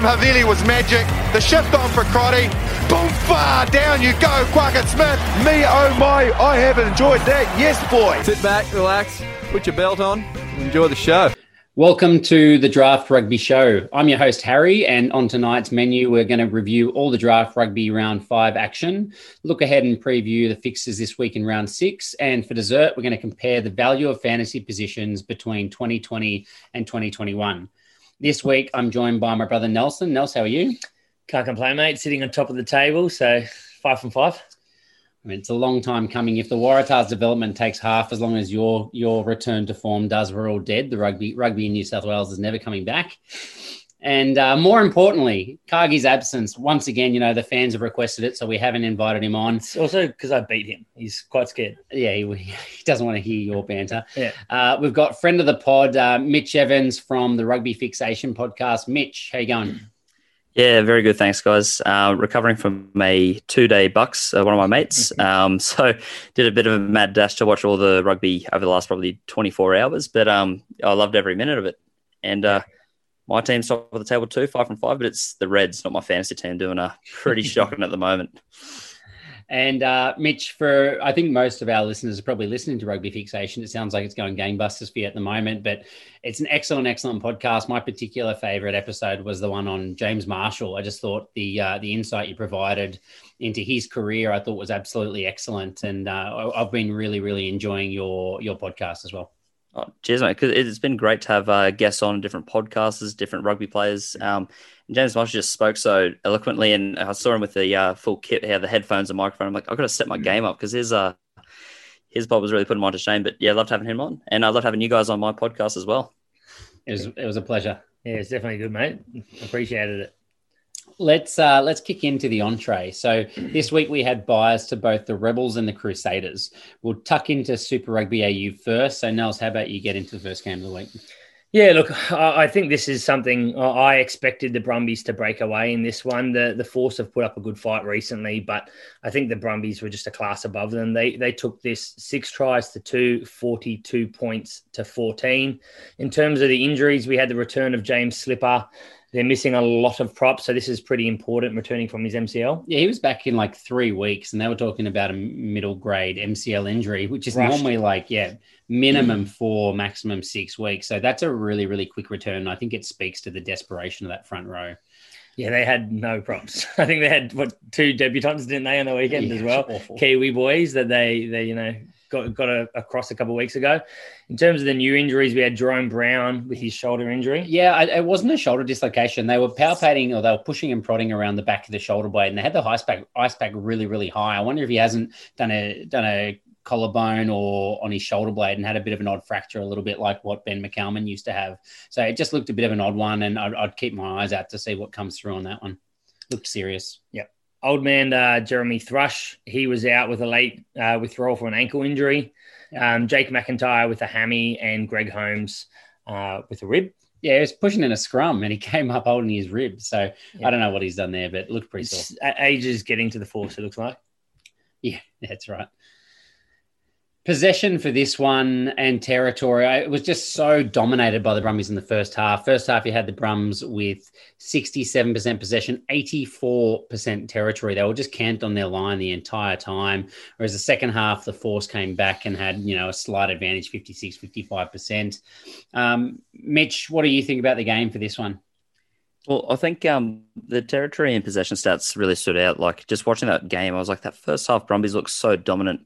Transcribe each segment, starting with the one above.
pass from Havili was magic. The shift on for Crotty. Boom, far down you go, Quackett Smith. Me, oh my, I have enjoyed that. Yes, boy. Sit back, relax, put your belt on, enjoy the show. Welcome to the Draft Rugby Show. I'm your host, Harry, and on tonight's menu, we're going to review all the Draft Rugby Round 5 action, look ahead and preview the fixes this week in Round 6, and for dessert, we're going to compare the value of fantasy positions between 2020 and 2021. This week, I'm joined by my brother Nelson. Nelson, how are you? Can't complain, mate. Sitting on top of the table, so five from five. I mean, it's a long time coming. If the Waratahs development takes half as long as your your return to form does, we're all dead. The rugby rugby in New South Wales is never coming back. And uh, more importantly, Cargie's absence. Once again, you know, the fans have requested it, so we haven't invited him on. It's also because I beat him. He's quite scared. Yeah, he, he doesn't want to hear your banter. Yeah. Uh, we've got friend of the pod, uh, Mitch Evans from the Rugby Fixation podcast. Mitch, how you going? Yeah, very good. Thanks, guys. Uh, recovering from a two day bucks, uh, one of my mates. Um, so did a bit of a mad dash to watch all the rugby over the last probably 24 hours, but um, I loved every minute of it. And uh, my team's top of the table too, five from five, but it's the Reds, not my fantasy team, doing a pretty shocking at the moment. And uh, Mitch, for I think most of our listeners are probably listening to Rugby Fixation. It sounds like it's going gangbusters for you at the moment, but it's an excellent, excellent podcast. My particular favorite episode was the one on James Marshall. I just thought the uh, the insight you provided into his career, I thought was absolutely excellent, and uh, I've been really, really enjoying your your podcast as well. Oh, cheers, mate. Because it's been great to have uh, guests on different podcasters, different rugby players. Um, James Marshall just spoke so eloquently, and I saw him with the uh, full kit, how the headphones and microphone. I'm like, I've got to set my game up because his uh, his pod was really putting on to shame. But yeah, I loved having him on, and I loved having you guys on my podcast as well. It was it was a pleasure. Yeah, it's definitely good, mate. Appreciated it. Let's uh, let's kick into the entree. So this week we had buyers to both the Rebels and the Crusaders. We'll tuck into Super Rugby AU first. So Nels, how about you get into the first game of the week? Yeah, look, I think this is something I expected the Brumbies to break away in this one. The the Force have put up a good fight recently, but I think the Brumbies were just a class above them. They they took this six tries to two, 42 points to 14. In terms of the injuries, we had the return of James Slipper. They're missing a lot of props, so this is pretty important returning from his MCL. Yeah, he was back in like three weeks, and they were talking about a middle grade MCL injury, which is Rushed. normally like yeah minimum mm. four, maximum six weeks. So that's a really really quick return. I think it speaks to the desperation of that front row. Yeah, they had no props. I think they had what two debutants, didn't they, on the weekend Yeah, as well? Kiwi boys that they they you know got got a, across a couple of weeks ago. In terms of the new injuries, we had Jerome Brown with his shoulder injury. Yeah, I, it wasn't a shoulder dislocation. They were palpating or they were pushing and prodding around the back of the shoulder blade, and they had the ice pack ice pack really really high. I wonder if he hasn't done a done a collarbone or on his shoulder blade and had a bit of an odd fracture, a little bit like what Ben McCalman used to have. So it just looked a bit of an odd one, and I'd, I'd keep my eyes out to see what comes through on that one. Looked serious. Old man uh, Jeremy Thrush, he was out with a late uh, withdrawal from an ankle injury. Um, Jake McIntyre with a hammy and Greg Holmes uh, with a rib. Yeah, he was pushing in a scrum, and he came up holding his rib. So Yeah. I don't know what he's done there, but it looked pretty sore. It's a- ages getting to the force, it looks like. Yeah, that's right. Possession for this one and territory. I- It was just so dominated by the Brumbies in the first half. First half, you had the Brums with 67% possession, 84% territory. They were just camped on their line the entire time. Whereas the second half, the Force came back and had, you know, a slight advantage, 56, 55%. Um, Mitch, what do you think about the game for this one? Well, I think um, the territory and possession stats really stood out. Like just watching that game, I was like, that first half Brumbies looked so dominant.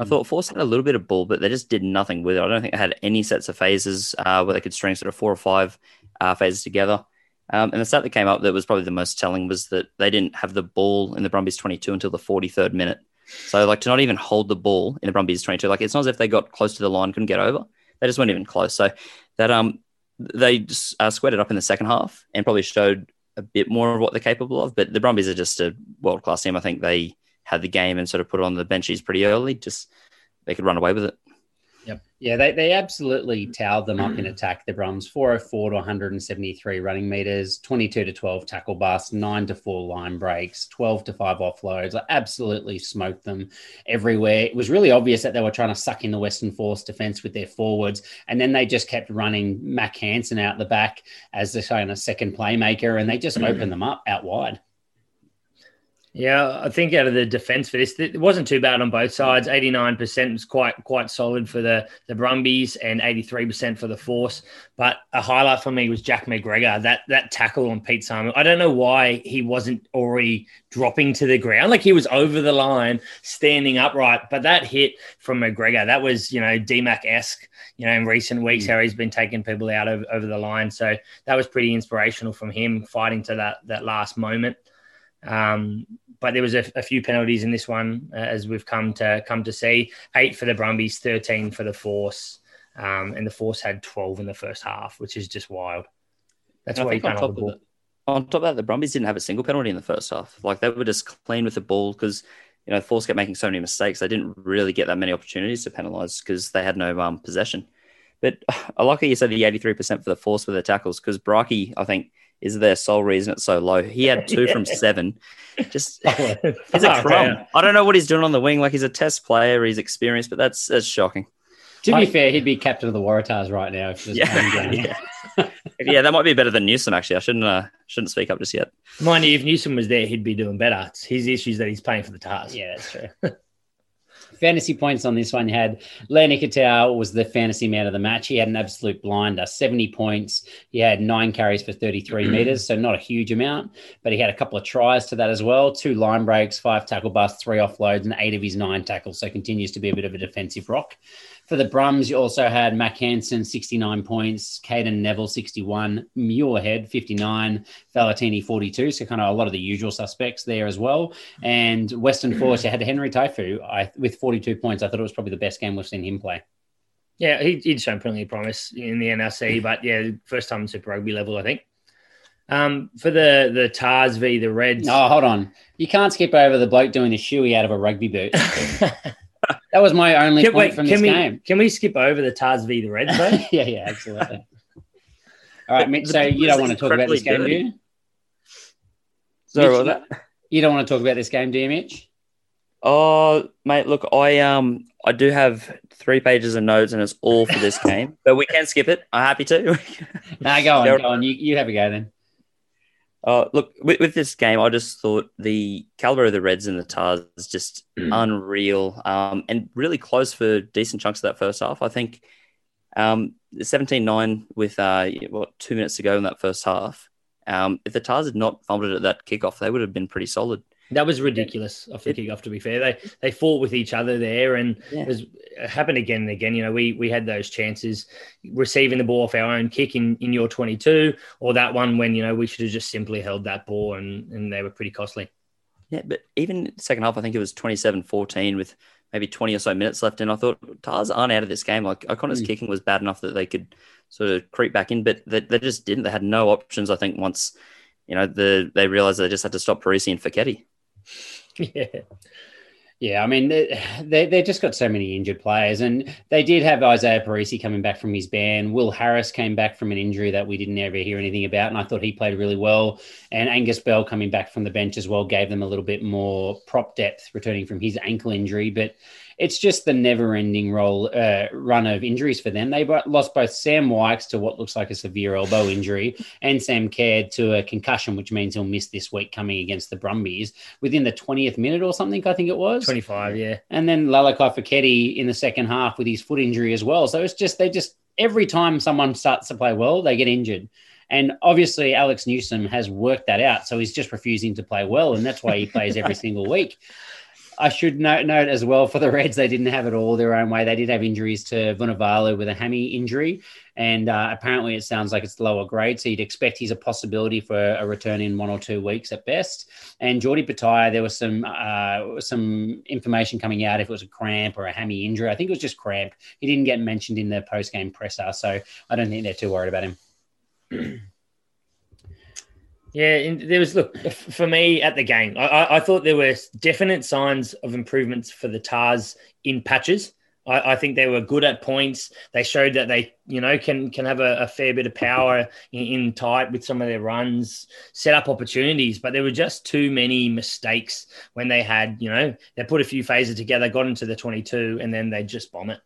I Mm. thought Force had a little bit of ball, but they just did nothing with it. I don't think they had any sets of phases uh, where they could string sort of four or five uh, phases together. Um, and the stat that came up that was probably the most telling was that they didn't have the ball in the Brumbies 22 until the 43rd minute. So, like, to not even hold the ball in the Brumbies 22, like, it's not as if they got close to the line, couldn't get over. They just weren't even close. So, that um, they just uh, squared it up in the second half and probably showed a bit more of what they're capable of. But the Brumbies are just a world class team. I think they had the game and sort of put it on the benches pretty early. Just they could run away with it. Yeah, Yeah, they, they absolutely towed them up in attack, the Brums. 404 to 173 running meters, 22 to 12 tackle busts, 9 to 4 line breaks, 12 to 5 offloads. I absolutely smoked them everywhere. It was really obvious that they were trying to suck in the Western Force defense with their forwards. And then they just kept running Mack Hansen out the back as the kind of second playmaker, and they just opened them up out wide. Yeah, I think out of the defense for this, it wasn't too bad on both sides. 89% was quite quite solid for the, the Brumbies and 83% for the Force. But a highlight for me was Jack McGregor, that that tackle on Pete Simon. I don't know why he wasn't already dropping to the ground. Like he was over the line, standing upright. But that hit from McGregor, that was, you know, DMAC-esque, you know, in recent weeks, mm. how he's been taking people out over, over the line. So that was pretty inspirational from him fighting to that that last moment. Um, but there was a, a, few penalties in this one, uh, as we've come to come to see. Eight for the Brumbies, thirteen for the Force, um, and the Force had twelve in the first half, which is just wild. That's why you can't on top, on top of that, the Brumbies didn't have a single penalty in the first half. Like they were just clean with the ball because you know Force kept making so many mistakes. They didn't really get that many opportunities to penalise because they had no um, possession. But I like how you said the eighty three percent for the Force for the tackles because Brikey, I think is their sole reason it's so low. He had two yeah. from seven. Just oh, he's a crumb. I don't know what he's doing on the wing. Like he's a test player, he's experienced, but that's that's shocking. To be I, fair, he'd be captain of the Waratahs right now. If yeah, yeah. yeah, that might be better than Newsome. Actually, I shouldn't uh, shouldn't speak up just yet. Mind you, if Newsome was there, he'd be doing better. It's his issues that he's playing for the Tars. Yeah, that's true. Fantasy points on this one. You had Len Ikitau was the fantasy man of the match. He had an absolute blinder, 70 points. He had nine carries for 33 mm-hmm. meters, so not a huge amount, but he had a couple of tries to that as well. Two line breaks, five tackle busts, three offloads, and eight of his nine tackles. So continues to be a bit of a defensive rock. For the Brums, you also had Mack Hansen, 69 points, Cadeyrn Neville, 61, Muirhead, 59, Valetini, 42. So kind of a lot of the usual suspects there as well. And Western Force, you had Henry Taifu I, with 42 points. I thought it was probably the best game we've seen him play. Yeah, he, would shown plenty of promise in the NRC, but yeah, first time Super Rugby level, I think. Um, for the the Tars v the Reds. Oh, hold on. You can't skip over the bloke doing the shoey out of a rugby boot. That was my only can, point wait, from this we, game. Can we skip over the Tars v the Reds though? yeah, yeah, absolutely. All right, Mitch. So you don't want to talk about this game, dirty. do you? Sorry, Mitch, what that? You don't want to talk about this game, do you, Mitch? Oh, mate, look, I um, I do have three pages of notes, and it's all for this game. But we can skip it. I'm happy to. now go on, go on. You, you have a go then. Uh, look, with, with, this game, I just thought the caliber of the Reds and the Tars is just mm. unreal um, and really close for decent chunks of that first half. I think um, 17 9 with uh, what, two minutes to go in that first half. Um, if the Tars had not fumbled it at that kickoff, they would have been pretty solid. That was ridiculous off the it, kickoff. To be fair, they they fought with each other there, and yeah. it, was, it happened again and again. You know, we we had those chances receiving the ball off our own kick in in your twenty two, or that one when you know we should have just simply held that ball, and and they were pretty costly. Yeah, but even second half, I think it was 27-14 with maybe 20 or so minutes left. And I thought Tars aren't out of this game. Like O'Connor's mm. kicking was bad enough that they could sort of creep back in, but they, they just didn't. They had no options, I think, once, you know, the they realized they just had to stop Perese and Foketi. yeah. Yeah, I mean, they, they, they just got so many injured players. And they did have Izaia Perese coming back from his ban. Will Harris came back from an injury that we didn't ever hear anything about. And I thought he played really well. And Angus Bell coming back from the bench as well gave them a little bit more prop depth, returning from his ankle injury. But it's just the never-ending roll uh, run of injuries for them. They lost both Sam Wykes to what looks like a severe elbow injury and Sam Caird to a concussion, which means he'll miss this week coming against the Brumbies within the 20th minute or something, I think it was. 25, yeah. And then Lalakai Foketi in the second half with his foot injury as well. So it's just, they just, every time someone starts to play well, they get injured. And obviously, Alex Newsome has worked that out. So he's just refusing to play well. And that's why he plays every single week. I should note, note as well for the Reds, they didn't have it all their own way. They did have injuries to Vunivalu with a hammy injury, and uh, apparently it sounds like it's lower grade. So you'd expect he's a possibility for a return in one or two weeks at best. And Geordie Petaia, there was some uh, some information coming out if it was a cramp or a hammy injury. I think it was just cramp. He didn't get mentioned in the post game presser, so I don't think they're too worried about him. Yeah, there was look for me at the game. I, I, thought there were definite signs of improvements for the Tars in patches. I, I, think they were good at points. They showed that they, you know, can can have a, a fair bit of power in, in, tight with some of their runs, set up opportunities. But there were just too many mistakes when they had, you know, they put a few phases together, got into the 22, and then they just bomb it.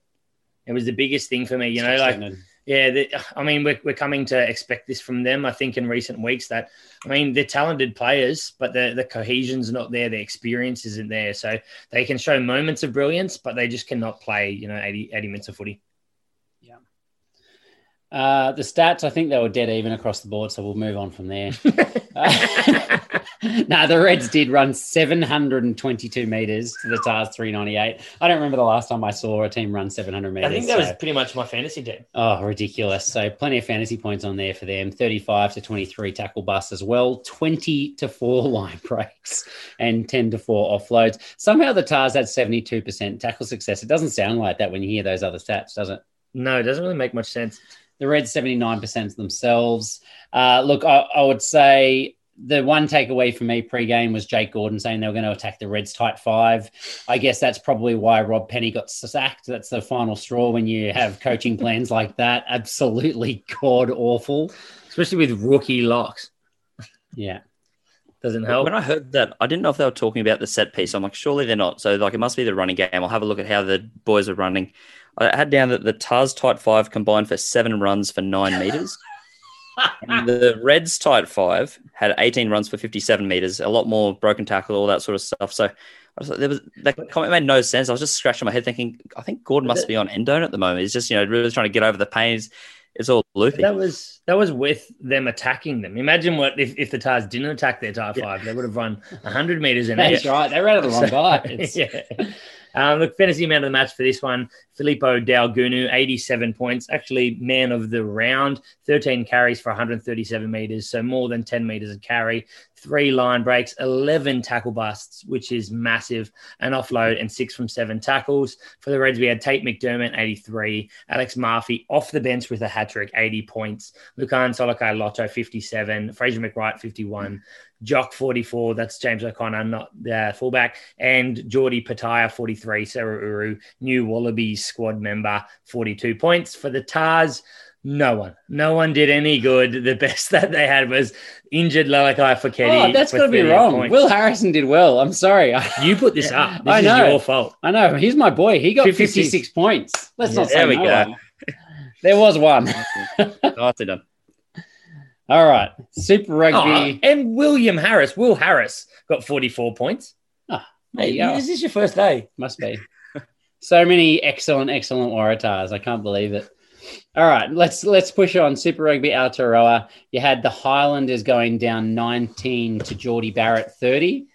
It was the biggest thing for me, you know, like yeah, I mean, we're, we're coming to expect this from them. I think in recent weeks that, I mean, they're talented players, but the, the cohesion's not there. The experience isn't there. So they can show moments of brilliance, but they just cannot play, you know, 80, 80 minutes of footy. Uh, the stats, I think they were dead even across the board. So we'll move on from there. Now the Reds did run 722 meters to the Tars 398. I don't remember the last time I saw a team run 700 meters. I think that so. was pretty much my fantasy team. Oh, ridiculous. So plenty of fantasy points on there for them. 35 to 23 tackle busts as well, 20 to 4 line breaks, and 10 to 4 offloads. Somehow the Tars had 72% tackle success. It doesn't sound like that when you hear those other stats, does it? No, it doesn't really make much sense. The Reds 79% themselves. Uh, look, I, I would say the one takeaway for me pre-game was Jake Gordon saying they were going to attack the Reds tight five. I guess that's probably why Rob Penney got sacked. That's the final straw when you have coaching plans like that. Absolutely god awful, especially with rookie locks. Yeah. Doesn't help. When I heard that, I didn't know if they were talking about the set piece. I'm like, surely they're not. So like, it must be the running game. I'll have a look at how the boys are running. I had down that the Tars tight five combined for seven runs for nine meters the Reds tight five had 18 runs for 57 meters, a lot more broken tackle, all that sort of stuff. So I was like, there was that comment made no sense. I was just scratching my head thinking, I think Gordon must be on endone at the moment. He's just, you know, really trying to get over the pains. It's all loopy. That was that was with them attacking them. Imagine what if, if the Tars didn't attack their tie five, they would have run 100 meters in That's right. They ran out of the wrong guy. yeah. Um, look, fantasy man of the match for this one, Filipo Daugunu, 87 points, actually man of the round, 13 carries for 137 meters, so more than 10 meters of carry, three line breaks, 11 tackle busts, which is massive, an offload, and six from seven tackles. For the Reds, we had Tate McDermott, 83, Alex Murphy off the bench with a hat trick, 80 points, Lukhan Salakaia-Loto, 57, Fraser McReight, 51. Jock 44, that's James O'Connor, not the fullback, and Geordie Petaia 43, Seru Uru, new Wallabies squad member, 42 points. For the Tars, no one, no one did any good. The best that they had was injured Lalakai Foketi. Oh, that's got to be wrong. Points. Will Harrison did well. I'm sorry. You put this up. This I know. your fault. I know. He's my boy. He got 56, 56 points. Let's yeah, not say there we no go. One. There was one. Nicely done. All right. Super Rugby. Oh, and William Harris. Will Harris got 44 points. Oh, there you. Is this your first day? Must be. so many excellent, excellent Waratahs. I can't believe it. All right, let's let's push on. Super Rugby Aotearoa. You had the Highlanders going down 19 to Jordie Barrett 30.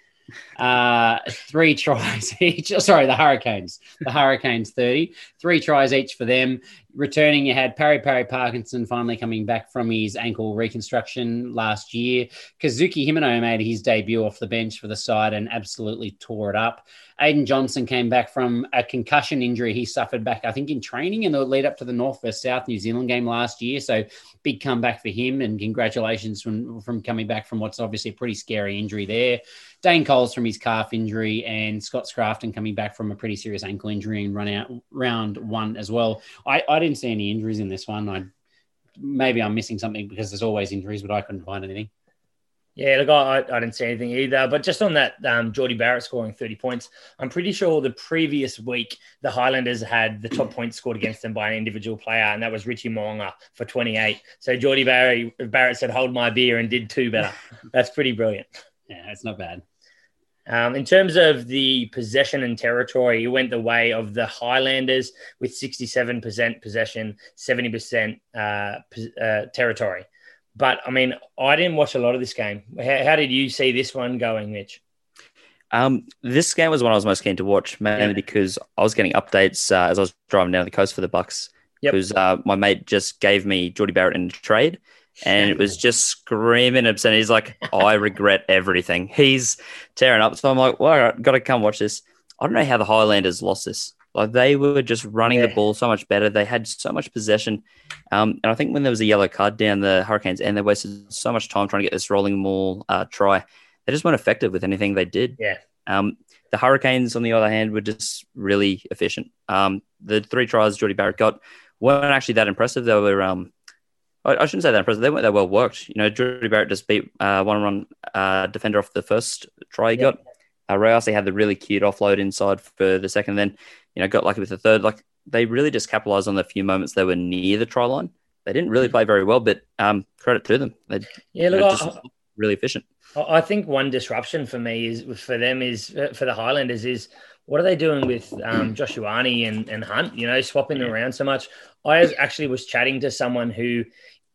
Uh, three tries each. Sorry, the Hurricanes. The Hurricanes 30. Three tries each for them. Returning, you had Pari Pari Parkinson finally coming back from his ankle reconstruction last year. Kazuki Himeno made his debut off the bench for the side and absolutely tore it up. Aiden Johnson came back from a concussion injury he suffered back, I think, in training in the lead up to the North vs South New Zealand game last year. So big comeback for him, and congratulations from from coming back from what's obviously a pretty scary injury there. Dane Coles from his calf injury, and Scott Scrafton coming back from a pretty serious ankle injury and run out round one as well. I, I didn't see any injuries in this one. I maybe I'm missing something because there's always injuries, but I couldn't find anything. Yeah, look, I, I didn't see anything either. But just on that, um, Jordie Barrett scoring 30 points, I'm pretty sure the previous week the Highlanders had the top points scored against them by an individual player, and that was Richie Mo'unga for 28. So Jordie Barrett, Barrett said, "Hold my beer," and did two better. That's pretty brilliant. Yeah, it's not bad. Um, in terms of the possession and territory, it went the way of the Highlanders with 67% possession, 70% uh, uh, territory. But I mean, I didn't watch a lot of this game. How, how did you see this one going, Mitch? Um, this game was one I was most keen to watch, mainly yeah. because I was getting updates uh, as I was driving down the coast for the Bucks. Because yep. uh, my mate just gave me Jordie Barrett in trade, and it was just screaming obscenity. He's like, I regret everything. He's tearing up. So I'm like, well, right, got to come watch this. I don't know how the Highlanders lost this. Like they were just running yeah. the ball so much better. They had so much possession. Um, and I think when there was a yellow card down the Hurricanes and they wasted so much time trying to get this rolling maul uh, try, they just weren't effective with anything they did. Yeah. Um, the Hurricanes, on the other hand, were just really efficient. Um, the three tries Jordie Barrett got weren't actually that impressive. They were, um, I, I, shouldn't say that impressive. They weren't that well worked. You know, Jordie Barrett just beat uh, one run uh, defender off the first try he yeah. got. Uh, Reyes, had the really cute offload inside for the second. Then, you know, got lucky with the third. Like they really just capitalized on the few moments they were near the try line. They didn't really play very well, but um, credit to them. They, yeah, look, know, I, really efficient. I think one disruption for me is for them is uh, for the Highlanders is what are they doing with um, Josh Ioane and, and Hunt? You know, swapping around so much. I actually was chatting to someone who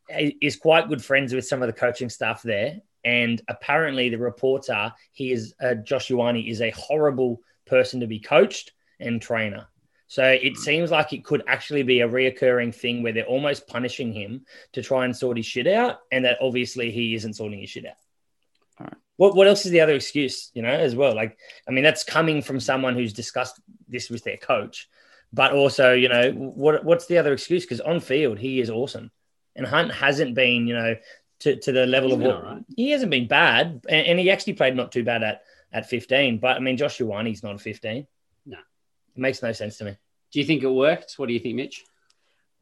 is quite good friends with some of the coaching staff there, and apparently the reports are he is uh, Josh Ioane is a horrible person to be coached and trainer. So it seems like it could actually be a reoccurring thing where they're almost punishing him to try and sort his shit out, and that obviously he isn't sorting his shit out. All right. What what else is the other excuse, you know, as well? Like, I mean, that's coming from someone who's discussed this with their coach, but also, you know, what what's the other excuse? Because on field, he is awesome, and Hunt hasn't been, you know, to, to the level He's of what right. he hasn't been bad, and, and, he actually played not too bad at at 15. But I mean, Josh Ioane's not a 15. No, it makes no sense to me. Do you think it worked? What do you think, Mitch?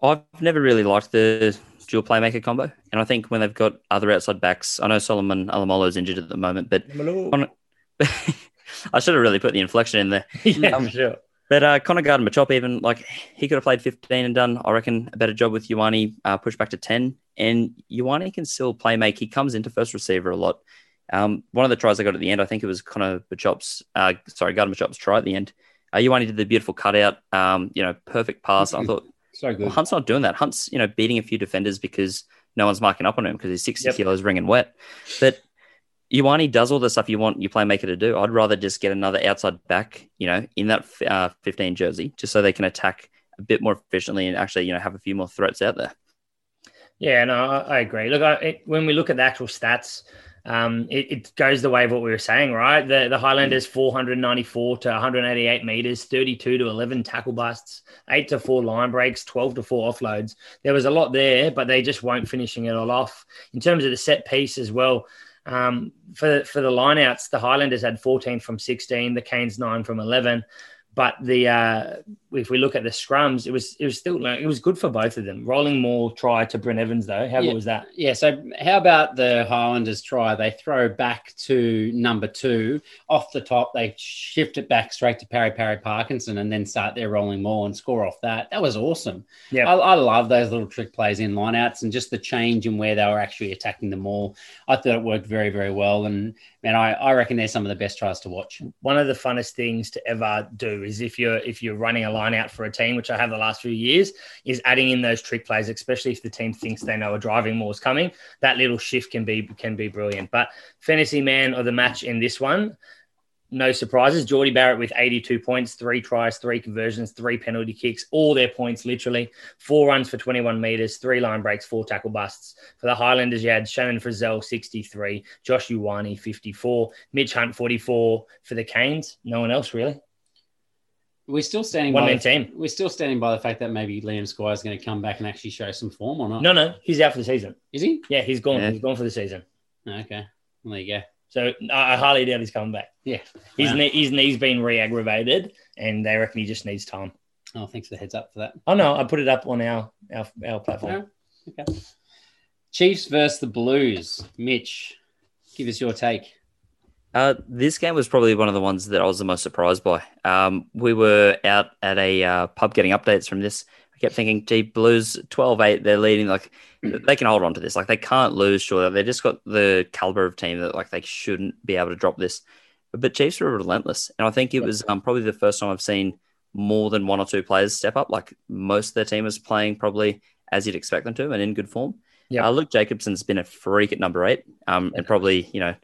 I've never really liked the dual playmaker combo, and I think when they've got other outside backs, I know Solomon Alaimalo is injured at the moment, but on, I should have really put the inflection in there. yeah, um, sure. But uh, Connor Garden Bachop, even like he could have played 15 and done, I reckon, a better job with Ioane, uh, push back to 10. And Ioane can still play make. He comes into first receiver a lot. Um, one of the tries I got at the end, I think it was Connor Bachop's, uh, sorry, Garden Bachop's try at the end. Uh, Ioane did the beautiful cutout, um, you know, perfect pass. I thought, so good. Well, Hunt's not doing that. Hunt's, you know, beating a few defenders because no one's marking up on him because he's 60 yep. kilos ringing wet. But Ioane does all the stuff you want your playmaker to do. I'd rather just get another outside back, you know, in that uh, 15 jersey, just so they can attack a bit more efficiently and actually, you know, have a few more threats out there. Yeah, no, I, agree. Look, I, it, when we look at the actual stats, um, it, it, goes the way of what we were saying, right? The, the Highlanders 494 to 188 meters, 32 to 11 tackle busts, eight to four line breaks, 12 to four offloads. There was a lot there, but they just weren't finishing it all off. In terms of the set piece as well, um, for for the lineouts, the Highlanders had 14 from 16, the Canes nine from 11. But the uh, if we look at the scrums, it was it was still it was good for both of them. Rolling more try to Brent Evans though. How yeah. was that? Yeah. So how about the Highlanders try? They throw back to number two off the top. They shift it back straight to Pari Pari Parkinson and then start their rolling more and score off that. That was awesome. Yeah. I, I love those little trick plays in lineouts and just the change in where they were actually attacking the more. I thought it worked very very well and man, I, I reckon they're some of the best tries to watch. One of the funnest things to ever do is if you're if you're running a line out for a team, which I have the last few years, is adding in those trick plays, especially if the team thinks they know a driving more is coming. That little shift can be can be brilliant. But fantasy man of the match in this one, no surprises. Jordie Barrett with 82 points, three tries, three conversions, three penalty kicks, all their points literally. Four runs for 21 meters, three line breaks, four tackle busts. For the Highlanders, you had Shannon Frizzell, 63, Josh Ioane, 54, Mitch Hunt, 44. For the Canes, no one else really. We're still standing one by man the, team. We're still standing by the fact that maybe Liam Squire is going to come back and actually show some form or not. No, no, he's out for the season. Is he? Yeah, he's gone. Yeah. He's gone for the season. Oh, okay, well, there you go. So I highly doubt he's coming back. Yeah, his wow. knee, his knee's been re-aggravated, and they reckon he just needs time. Oh, thanks for the heads up for that. Oh no, I put it up on our our, our platform. Oh, okay. Chiefs versus the Blues. Mitch, give us your take. Uh, this game was probably one of the ones that I was the most surprised by. Um, we were out at a uh, pub getting updates from this. I kept thinking, gee, Blues 12 8, they're leading. Like, they can hold on to this. Like, they can't lose, sure. They just got the caliber of team that, like, they shouldn't be able to drop this. But, Chiefs were relentless. And I think it was um, probably the first time I've seen more than one or two players step up. Like, most of their team is playing probably as you'd expect them to and in good form. Yeah. Uh, Luke Jacobson's been a freak at number eight um, and probably, you know,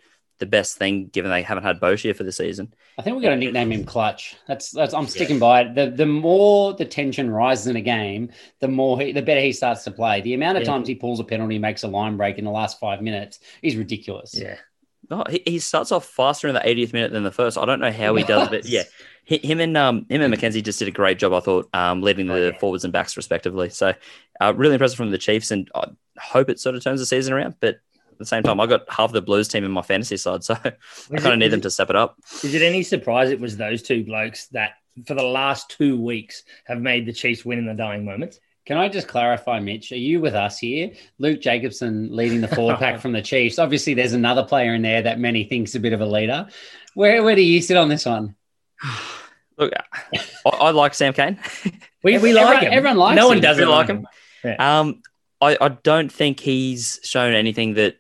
the best thing given they haven't had Boshier for the season. I think we're going to nickname him Clutch. That's that's I'm sticking yeah. by it. The the more the tension rises in a game, the more he, the better he starts to play. The amount of yeah. times he pulls a penalty, makes a line break in the last five minutes is ridiculous. Yeah. No, he, he starts off faster in the 80th minute than the first. I don't know how he does, but yeah, him and um him and McKenzie just did a great job. I thought um leading the oh, yeah. forwards and backs respectively. So uh, really impressive from the Chiefs, and I hope it sort of turns the season around. But at the same time, I got half the Blues team in my fantasy side, so I kind of need them it- to step it up. Is it any surprise it was those two blokes that for the last two weeks have made the Chiefs win in the dying moments? Can I just clarify, Mitch? Are you with us here? Luke Jacobson leading the forward pack from the Chiefs. Obviously, there's another player in there that many thinks a bit of a leader. Where where do you sit on this one? Look, I, I like Sam Cane. We, we Everyone- like him. everyone likes him. no one doesn't like like him. Um, I, I don't think he's shown anything that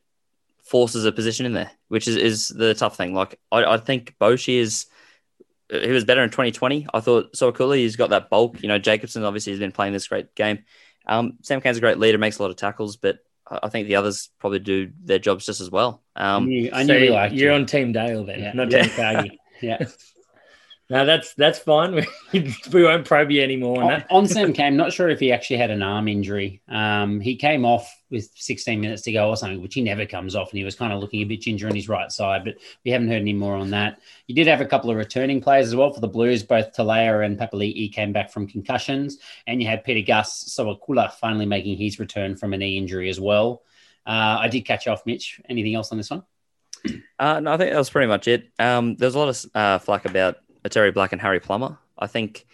forces a position in there, which is, is the tough thing. Like I, I think Boshi is he was better in 2020. I thought so cool. He's got that bulk. You know, Jacobson obviously has been playing this great game. Um, Sam Cane's a great leader, makes a lot of tackles, but I I think the others probably do their jobs just as well. I Um, knew, I So knew you liked you're him. on Team Dale then, Yeah. not Yeah. Team Cargie. Yeah. No, that's that's fine. We, we won't probe you anymore on on, that. on Sam Cam, not sure if he actually had an arm injury. Um, he came off with 16 minutes to go or something, which he never comes off, and he was kind of looking a bit ginger on his right side. But we haven't heard any more on that. You did have a couple of returning players as well for the Blues. Both Telea and Papali'i came back from concussions, and you had Peter Gus Sawakula finally making his return from a knee injury as well. Uh, I did catch off, Mitch. Anything else on this one? Uh, no, I think that was pretty much it. Um, there's a lot of uh, flack about Otere Black and Harry Plummer. I think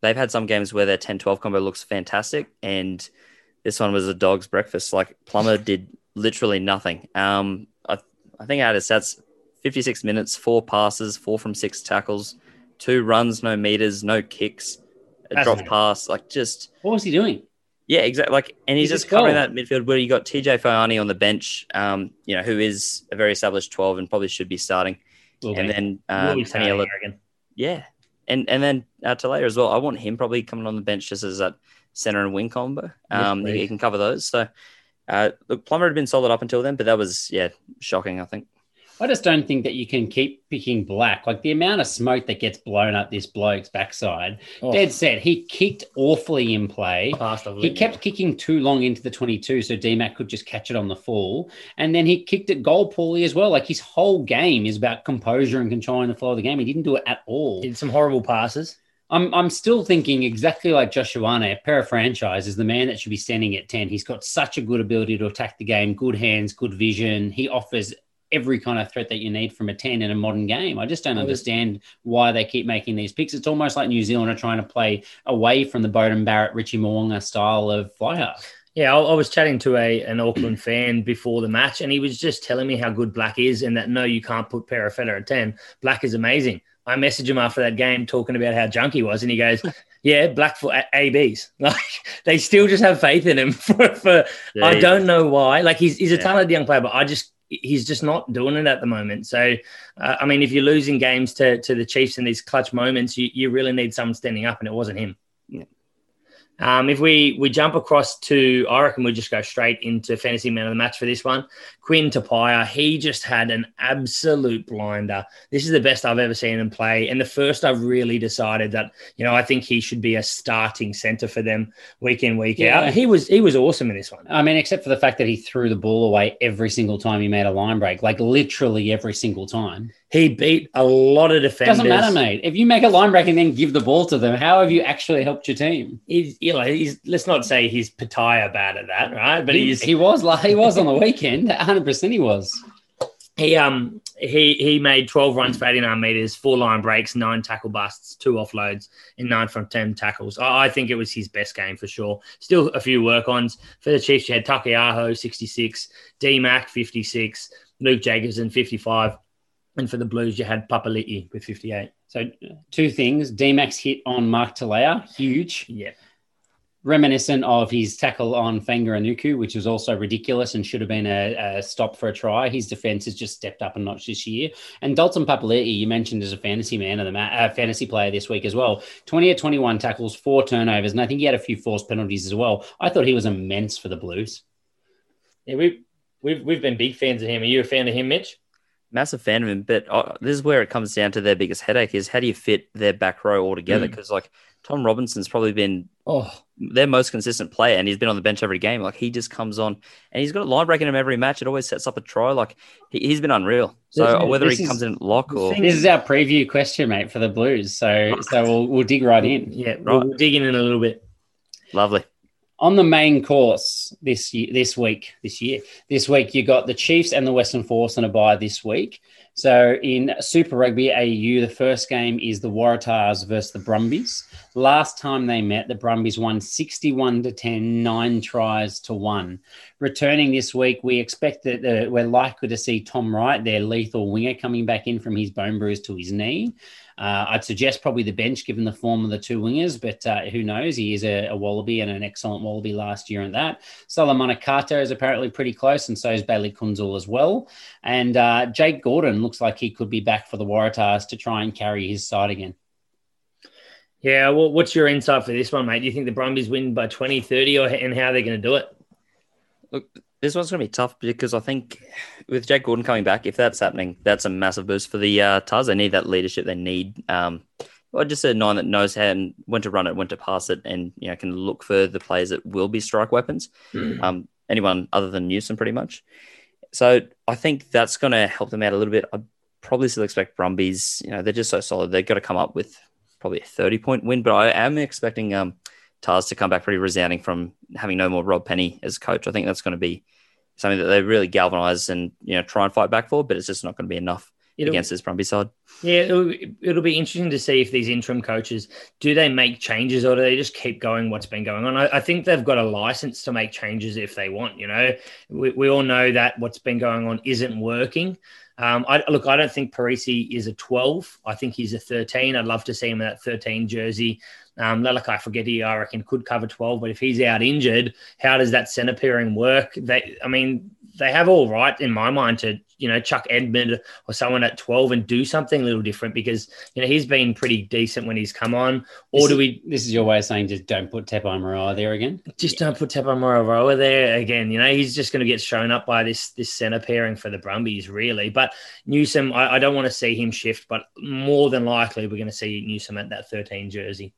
they've had some games where their 10 12 combo looks fantastic, and this one was a dog's breakfast. Like Plummer did literally nothing. Um, I, I think I had his stats 56 minutes, four passes, four from six tackles, two runs, no meters, no kicks, a That's drop nice. pass. Like just What was he doing? yeah, exactly. Like, and he's, He's just covering that midfield where you got TJ Faiane on the bench, um, you know, who is a very established 12 and probably should be starting. Will and be. then um, be Tony starting, Ella- I reckon. yeah, and and then uh, Talaya as well. I want him probably coming on the bench just as that center and wing combo. Yes, Um, he, he can cover those. So, uh, look, Plummer had been solid up until then, but that was yeah shocking. I think. I just don't think that you can keep picking black. Like the amount of smoke that gets blown up this bloke's backside. Oh, Dead set. He kicked awfully in play. past He kept kicking too long into the 22 so DMAC could just catch it on the fall. And then he kicked it goal poorly as well. Like his whole game is about composure and controlling the flow of the game. He didn't do it at all. Did some horrible passes. I'm, I'm still thinking exactly like Joshuane, para franchise is the man that should be standing at 10. He's got such a good ability to attack the game, good hands, good vision. He offers every kind of threat that you need from a 10 in a modern game. I just don't understand why they keep making these picks. It's almost like New Zealand are trying to play away from the Beauden Barrett, Richie Mo'unga style of fly half. Yeah, I, I was chatting to a an Auckland fan before the match, and he was just telling me how good Black is, and that no, you can't put Perofeta at ten. Black is amazing. I messaged him after that game talking about how junk he was, and he goes, "Yeah, Black for A- ABs. Like they still just have faith in him. For, for Yeah, I don't know why. Like he's he's a Yeah. talented young player, but I just he's just not doing it at the moment. So, uh, I mean, if you're losing games to to the Chiefs in these clutch moments, you, you really need someone standing up, and it wasn't him. Yeah. Um, if we we jump across to, I reckon we just go straight into fantasy man of the match for this one. Quinn Tupaea, he just had an absolute blinder. This is the best I've ever seen him play, and the first I've really decided that you know I think he should be a starting center for them week in week Yeah. out. He was he was awesome in this one. I mean, except for the fact that he threw the ball away every single time he made a line break, like literally every single time. He beat a lot of defenders. Doesn't matter, mate. If you make a line break and then give the ball to them, how have you actually helped your team? He's, you know, he's let's not say he's Pattaya bad at that, right? But he, he's he was like he was on the weekend. 100 percent he was. he um he he made 12 runs for 89 meters, four line breaks, nine tackle busts, two offloads, and nine from 10 tackles. I, I think it was his best game for sure. Still a few work ons for the Chiefs. You had Taukei'aho 66, D Mac 56, Luke Jacobson 55, and for the Blues you had Papali'i with 58. So two things: D-Max hit on Mark Telea, huge, Yeah, reminiscent of his tackle on Fanga Anuku, which was also ridiculous and should have been a, a stop for a try. His defense has just stepped up a notch this year. And Dalton Papali'i, you mentioned as a fantasy man of the ma- uh, fantasy player this week as well. Twenty or twenty-one tackles, four turnovers, and I think he had a few forced penalties as well. I thought he was immense for the Blues. yeah, we we've we've been big fans of him. Are you a fan of him, Mitch? Massive fan of him. But uh, this is where it comes down to their biggest headache: is how do you fit their back row all together? Because like Tom Robinson's probably been Oh, their most consistent player, and he's been on the bench every game. Like he just comes on, and he's got a line break in him every match. It always sets up a try. Like he, he's been unreal. So This- whether this he is- comes in lock or This is our preview question, mate, for the Blues. So, so we'll, we'll dig right in. yeah, we'll, we'll dig in in a little bit. lovely. On the main course this year, this week, this year, this week, you got the Chiefs and the Western Force on a bye this week. So in Super Rugby AU, the first game is the Waratahs versus the Brumbies. Last time they met, the Brumbies won 61 to 10, nine tries to one. Returning this week, we expect that uh, we're likely to see Tom Wright, their lethal winger, coming back in from his bone bruise to his knee. Uh, I'd suggest probably the bench given the form of the two wingers, but uh, who knows? He is a, a, Wallaby and an excellent Wallaby last year and that. Solomon Kata is apparently pretty close, and so is Bailey Kuenzle as well. And uh, Jake Gordon looks like he could be back for the Waratahs to try and carry his side again. Yeah, well, what's your insight for this one, mate? Do you think the Brumbies win by 20, 30, or, and how they're going to do it? Look, this one's going to be tough because I think with Jake Gordon coming back, if that's happening, that's a massive boost for the uh, Tars. They need that leadership. They need um, well, just a nine that knows how and when to run it, when to pass it, and you know can look for the players that will be strike weapons. Mm. Um, anyone other than Newsome, pretty much. So I think that's going to help them out a little bit. I probably still expect Brumbies. You know, they're just so solid. They've got to come up with probably a thirty-point win, but I am expecting um, Tars to come back pretty resounding from having no more Rob Penney as coach. I think that's going to be something that they really galvanise and you know try and fight back for, but it's just not going to be enough it'll, against this Brumby side. Yeah, it'll, it'll, be interesting to see if these interim coaches do they make changes or do they just keep going what's been going on. I, I think they've got a license to make changes if they want. You know, we, we all know that what's been going on isn't working. Um, I, look, I don't think Perese is a 12. I think he's a 13. I'd love to see him in that 13 jersey. Um, Lalakai Foketi, I reckon, could cover 12, but if he's out injured, how does that centre pairing work? They, I mean, they have all right in my mind to you know chuck Edmed or someone at 12 and do something a little different because you know he's been pretty decent when he's come on. Or this do we this is your way of saying just don't put Tepai Moeroa there again? Just don't put Tepai Moeroa there again. You know he's just going to get shown up by this this center pairing for the Brumbies really. But Newsome I, I don't want to see him shift but more than likely we're going to see Newsome at that 13 jersey.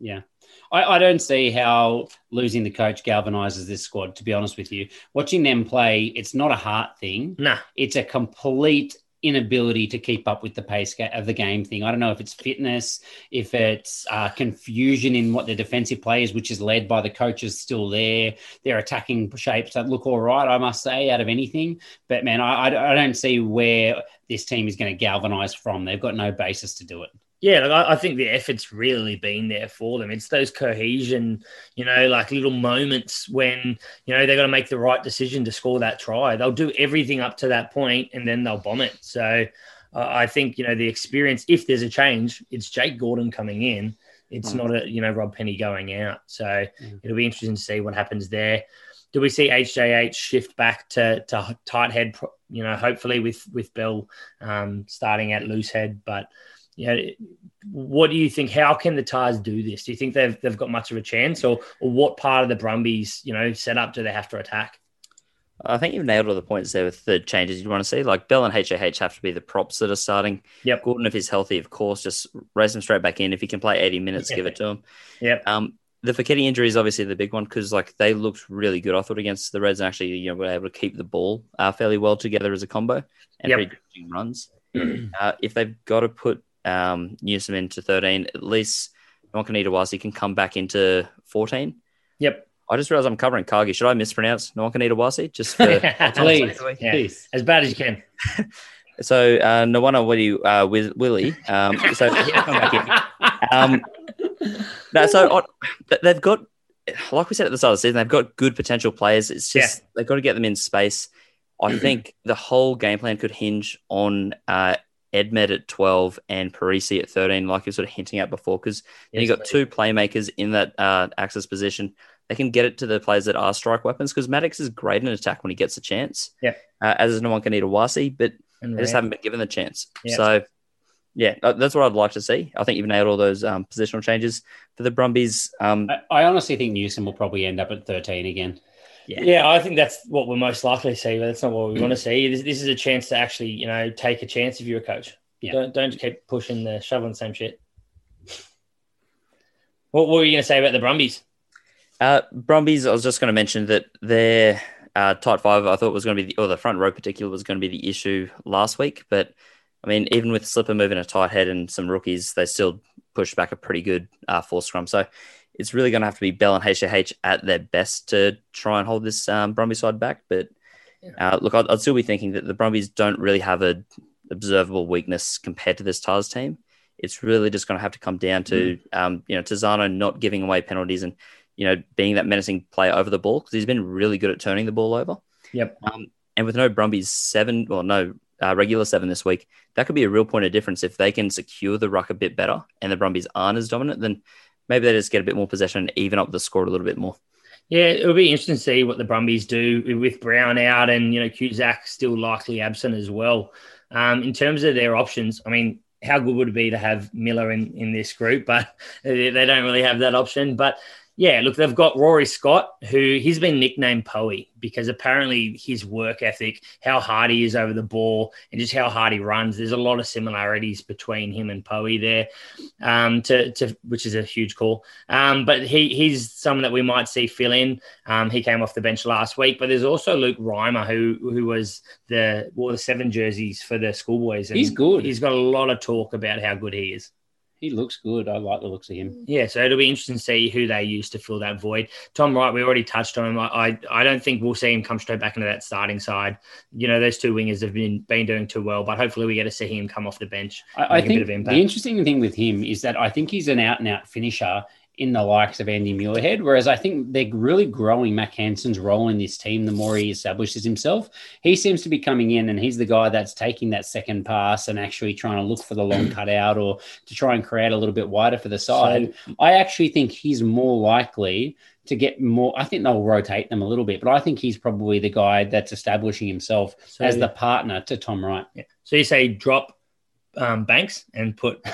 Yeah I, I, don't see how losing the coach galvanizes this squad, to be honest with you. Watching them play, it's not a heart thing. Nah. It's a complete inability to keep up with the pace of the game thing. I don't know if it's fitness, if it's uh, confusion in what the defensive players, which is led by the coaches still there. Their attacking shapes that look all right, I must say, out of anything. But man, I, I don't see where this team is going to galvanize from. They've got no basis to do it. Yeah, like I, I, think the effort's really been there for them. It's those cohesion, you know, like little moments when, you know, they're going to make the right decision to score that try. They'll do everything up to that point and then they'll bomb it. So uh, I think, you know, the experience, if there's a change, it's Jake Gordon coming in. It's mm. not a, you know, Rob Penney going out. So mm. it'll be interesting to see what happens there. Do we see HJH shift back to, to tight head, you know, hopefully with, with Bell um, starting at loose head, but you know, what do you think? How can the Tars do this? Do you think they've they've got much of a chance, or or what part of the Brumbies, you know, setup do they have to attack? I think you've nailed all the points there with the changes you want to see. Like Bell and HAH have to be the props that are starting. Yep. Gordon, if he's healthy, of course, just raise him straight back in. If he can play 80 minutes, give it to him. Yep. Um, the Foketi injury is obviously the big one because like they looked really good. I thought against the Reds and actually you know were able to keep the ball uh, fairly well together as a combo and yep. pretty runs. uh, if they've got to put um, Newsome into 13, at least Nwakaita can eat a wasi can come back into 14. Yep. I just realized I'm covering Cargie. Should I mispronounce Nwakaita Wasi? Just for please, yeah. please, as bad as you can. so uh, Nawana Willie uh, with Willie. Um, so um, no, so uh, they've got, like we said at the start of the season, they've got good potential players. It's just yeah. they've got to get them in space. I think the whole game plan could hinge on uh, Edmed at 12 and Perese at 13, like you're sort of hinting at before, because yes, you've got two playmakers in that uh, access position. They can get it to the players that are strike weapons because Maddocks is great in attack when he gets a chance. Yeah. Uh, as is no one can need a Wasi, but and they just haven't been given the chance. So, yeah, that's what I'd like to see. I think you've nailed all those um, positional changes for the Brumbies. Um, I, I honestly think Newsome will probably end up at 13 again. Yeah. yeah, I think that's what we're most likely to see, but that's not what we want to see. This, this, is a chance to actually, you know, take a chance if you're a coach. Yeah. Don't don't keep pushing the shoveling the same shit. What, what were you going to say about the Brumbies? Uh, Brumbies, I was just going to mention that their uh, tight five, I thought was going to be, the, or the front row particular was going to be the issue last week. But I mean, even with Slipper moving a tight head and some rookies, they still pushed back a pretty good uh, four scrum. So it's really going to have to be Bell and HH at their best to try and hold this um, Brumby side back. But uh, look, I'd, I'd, still be thinking that the Brumbies don't really have a observable weakness compared to this Tahs team. It's really just going to have to come down to mm. um, you know Tizzano not giving away penalties and you know being that menacing player over the ball because he's been really good at turning the ball over. Yep. Um, and with no Brumbies seven, well, no uh, regular seven this week, that could be a real point of difference if they can secure the ruck a bit better and the Brumbies aren't as dominant. Then maybe they just get a bit more possession and even up the score a little bit more. Yeah, it'll be interesting to see what the Brumbies do with Brown out and you know Cusack still likely absent as well. Um, in terms of their options, I mean, how good would it be to have Miller in in this group? But they don't really have that option. But yeah, look, they've got Rory Scott, who he's been nicknamed Poey because apparently his work ethic, how hard he is over the ball, and just how hard he runs. There's a lot of similarities between him and Poey there, um, to, to which is a huge call. Um, but he he's someone that we might see fill in. Um, he came off the bench last week, but there's also Luke Reimer, who who was the wore the seven jerseys for the schoolboys. he's good. He's got a lot of talk about how good he is he looks good. I like the looks of him. Yeah, so it'll be interesting to see who they use to fill that void. Tom Wright, we already touched on him. I, I, I don't think we'll see him come straight back into that starting side. You know, those two wingers have been been doing too well, but hopefully we get to see him come off the bench. I, I think the interesting thing with him is that I think he's an out and out finisher in the likes of Andy Muirhead. Whereas I think they're really growing Mack Hansen's role in this team the more he establishes himself. He seems to be coming in and he's the guy that's taking that second pass and actually trying to look for the long cutout or to try and create a little bit wider for the side. So, I actually think he's more likely to get more. I think they'll rotate them a little bit, but I think he's probably the guy that's establishing himself so, as the partner to Tom Wright. Yeah. So you say drop um, Banks and put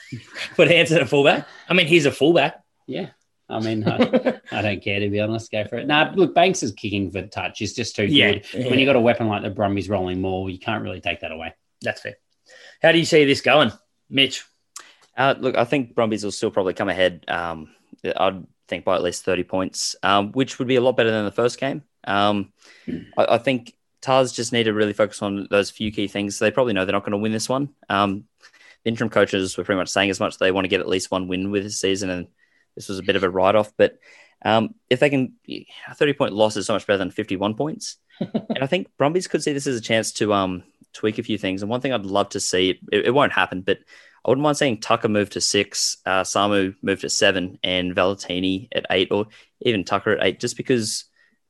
put Hansen at fullback. I mean, he's a fullback. Yeah. I mean, I, I, don't care to be honest. Go for it. Nah, look, Banks is kicking for touch. He's just too yeah, good. Yeah. When you've got a weapon like the Brumbies rolling more, you can't really take that away. That's fair. How do you see this going, Mitch? Uh, look, I think Brumbies will still probably come ahead. Um, I'd think by at least thirty points, um, which would be a lot better than the first game. Um, I, I, think Tahs just need to really focus on those few key things. They probably know they're not going to win this one. Um, the interim coaches were pretty much saying as much. They want to get at least one win with this season, and this was a bit of a write off. But um, if they can, a 30 point loss is so much better than 51 points. and I think Brumbies could see this as a chance to um, tweak a few things. And one thing I'd love to see, it, it won't happen, but I wouldn't mind seeing Tucker move to six, uh, Samu move to seven, and Valetini at eight, or even Tucker at eight, just because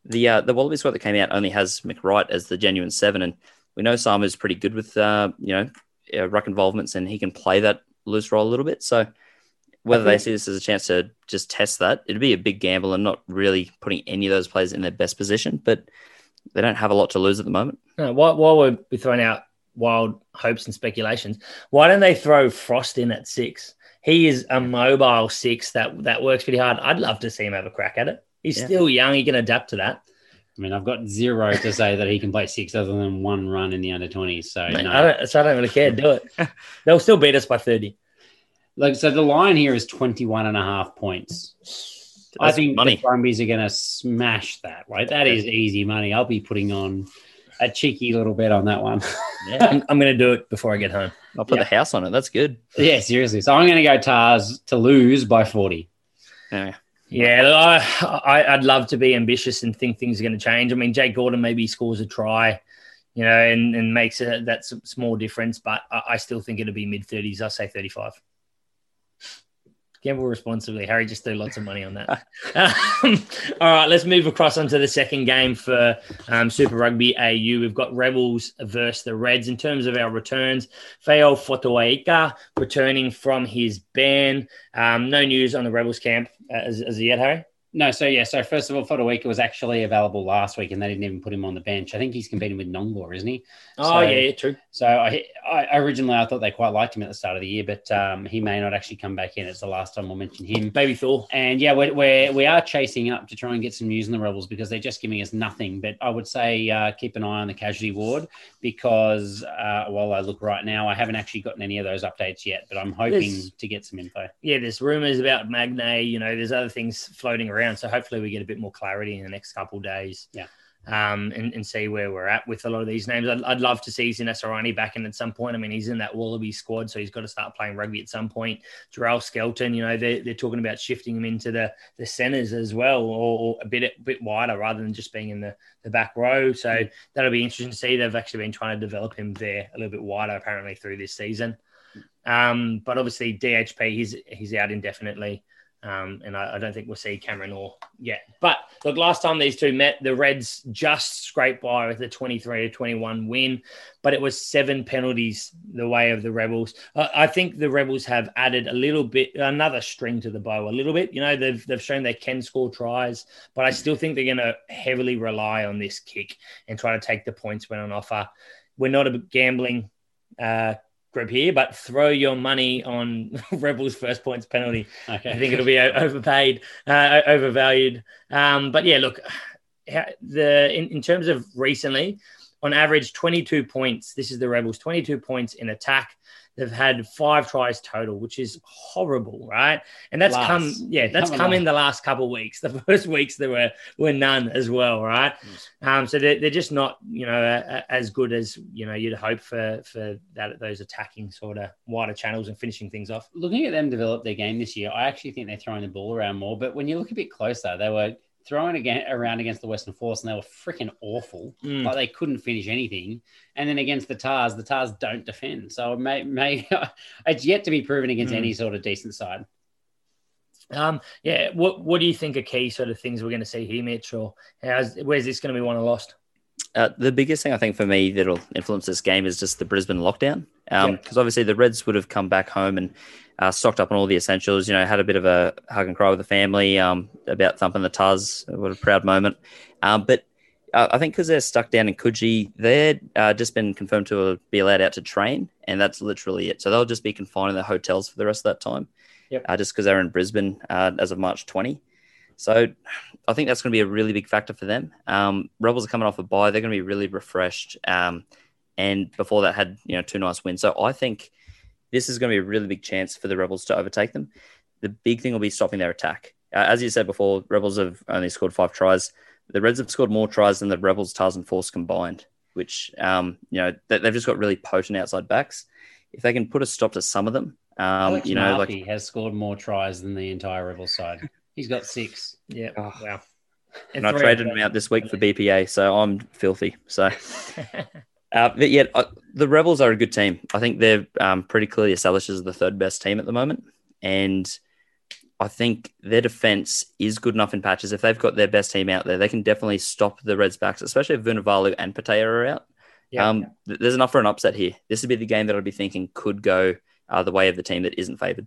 the uh, the Wallaby squad that came out only has McReight as the genuine seven, and we know Samu's pretty good with uh, you know uh, ruck involvements, and he can play that loose role a little bit. So whether they see this as a chance to just test that, it'd be a big gamble and not really putting any of those players in their best position. But they don't have a lot to lose at the moment. No, while, while we're throwing out wild hopes and speculations, why don't they throw Frost in at six? He is a mobile six that that works pretty hard. I'd love to see him have a crack at it. He's yeah. still young; he can adapt to that. I mean, I've got zero to say that he can play six other than one run in the under 20s. So, Mate, no. I don't, so I don't really care. Do it. They'll still beat us by 30. Like so, the line here is 21 and a half points. That's I think money. the Brumbies are going to smash that. Right, that is easy money. I'll be putting on a cheeky little bet on that one. yeah, I'm, I'm going to do it before I get home. I'll put yeah. the house on it. That's good. Yeah, seriously. So I'm going to go Tahs to lose by 40. Yeah. Yeah, I, would love to be ambitious and think things are going to change. I mean, Jake Gordon maybe scores a try, you know, and, and makes a, that small difference, but I, I still think it'll be mid 30s. I'll say 35 gamble responsibly. Harry just threw lots of money on that. um, all right, let's move across onto the second game for um, Super Rugby AU. We've got Rebels versus the Reds. In terms of our returns, Feao Fotuaika returning from his ban. Um, no news on the Rebels camp uh, as, as yet, Harry? No, so yeah, so first of all, Fotuaika was actually available last week, and they didn't even put him on the bench. I think he's competing with Nonggorr, isn't he? Oh so, yeah, yeah, true. So I, I, originally I thought they quite liked him at the start of the year, but um, he may not actually come back in. It's the last time we'll mention him. Baby Thor. And yeah, we're, we're we are chasing up to try and get some news in the Rebels because they're just giving us nothing. But I would say uh, keep an eye on the casualty ward because uh, while I look right now, I haven't actually gotten any of those updates yet, but I'm hoping there's, to get some info. Yeah, there's rumors about Magnay. You know, there's other things floating around, so hopefully we get a bit more clarity in the next couple days. Yeah. Um, and, and see where we're at with a lot of these names. I'd, I'd love to see Zinesarani back in at some point. I mean, he's in that Wallaby squad, so he's got to start playing rugby at some point. Jarrell Skelton, you know, they're, they're talking about shifting him into the the centres as well, or, or, a bit a bit wider rather than just being in the, the back row. So mm. that'll be interesting to see. They've actually been trying to develop him there a little bit wider apparently through this season. Um, but obviously DHP, he's he's out indefinitely. Um, and I, I, don't think we'll see Cameron Orr yet. But look, last time these two met, the Reds just scraped by with a 23 to 21 win, but it was seven penalties the way of the Rebels. Uh, I think the Rebels have added a little bit, another string to the bow, a little bit. You know, they've, they've shown they can score tries, but I still think they're going to heavily rely on this kick and try to take the points when on offer. We're not a gambling uh, group here, but throw your money on Rebels' first points penalty. Okay. I think it'll be overpaid, uh, overvalued. Um, but yeah, look, the in, in terms of recently, on average, 22 points. This is the Rebels, 22 points in attack. They've had five tries total, which is horrible, right? And that's last. come, yeah, that's Coming come in the last couple of weeks. The first weeks there were were none as well, right? Um, so they're, they're just not, you know, as good as you know you'd hope for for that those attacking sort of wider channels and finishing things off. Looking at them develop their game this year, I actually think they're throwing the ball around more. But when you look a bit closer, they were throwing again around against the Western Force, and they were freaking awful. Mm. Like they couldn't finish anything. And then against the Tahs, the Tahs don't defend. So may, may it's yet to be proven against mm. any sort of decent side. Um, yeah. What What do you think are key sort of things we're going to see here, Mitch? Or how's, where's this going to be won or lost? Uh, the biggest thing I think for me that'll influence this game is just the Brisbane lockdown. Because um, yep. obviously the Reds would have come back home and uh, stocked up on all the essentials. You know, had a bit of a hug and cry with the family um, about thumping the Tuz. What a proud moment. Um, but uh, I think because they're stuck down in Coogee, they're uh, just been confirmed to be allowed out to train, and that's literally it. So they'll just be confined in their hotels for the rest of that time. Yep. Uh, just because they're in Brisbane uh, as of March 20. So I think that's going to be a really big factor for them. Um, Rebels are coming off a bye; they're going to be really refreshed. Um, and before that, had you know two nice wins. So I think this is going to be a really big chance for the Rebels to overtake them. The big thing will be stopping their attack. Uh, as you said before, Rebels have only scored five tries. The Reds have scored more tries than the Rebels, Tahs, and Force combined, which um, you know they've just got really potent outside backs. If they can put a stop to some of them, um, you know, Murphy like has scored more tries than the entire Rebels side. He's got six. Yeah. Oh. Wow. And, and I traded him out this week for BPA, so I'm filthy. So, uh, but yet uh, the Rebels are a good team. I think they're um, pretty clearly established as the third best team at the moment, and I think their defense is good enough in patches. If they've got their best team out there, they can definitely stop the Reds' backs, especially if Vunivalu and Petaia are out. Yeah, um, yeah. There's enough for an upset here. This would be the game that I'd be thinking could go uh, the way of the team that isn't favoured.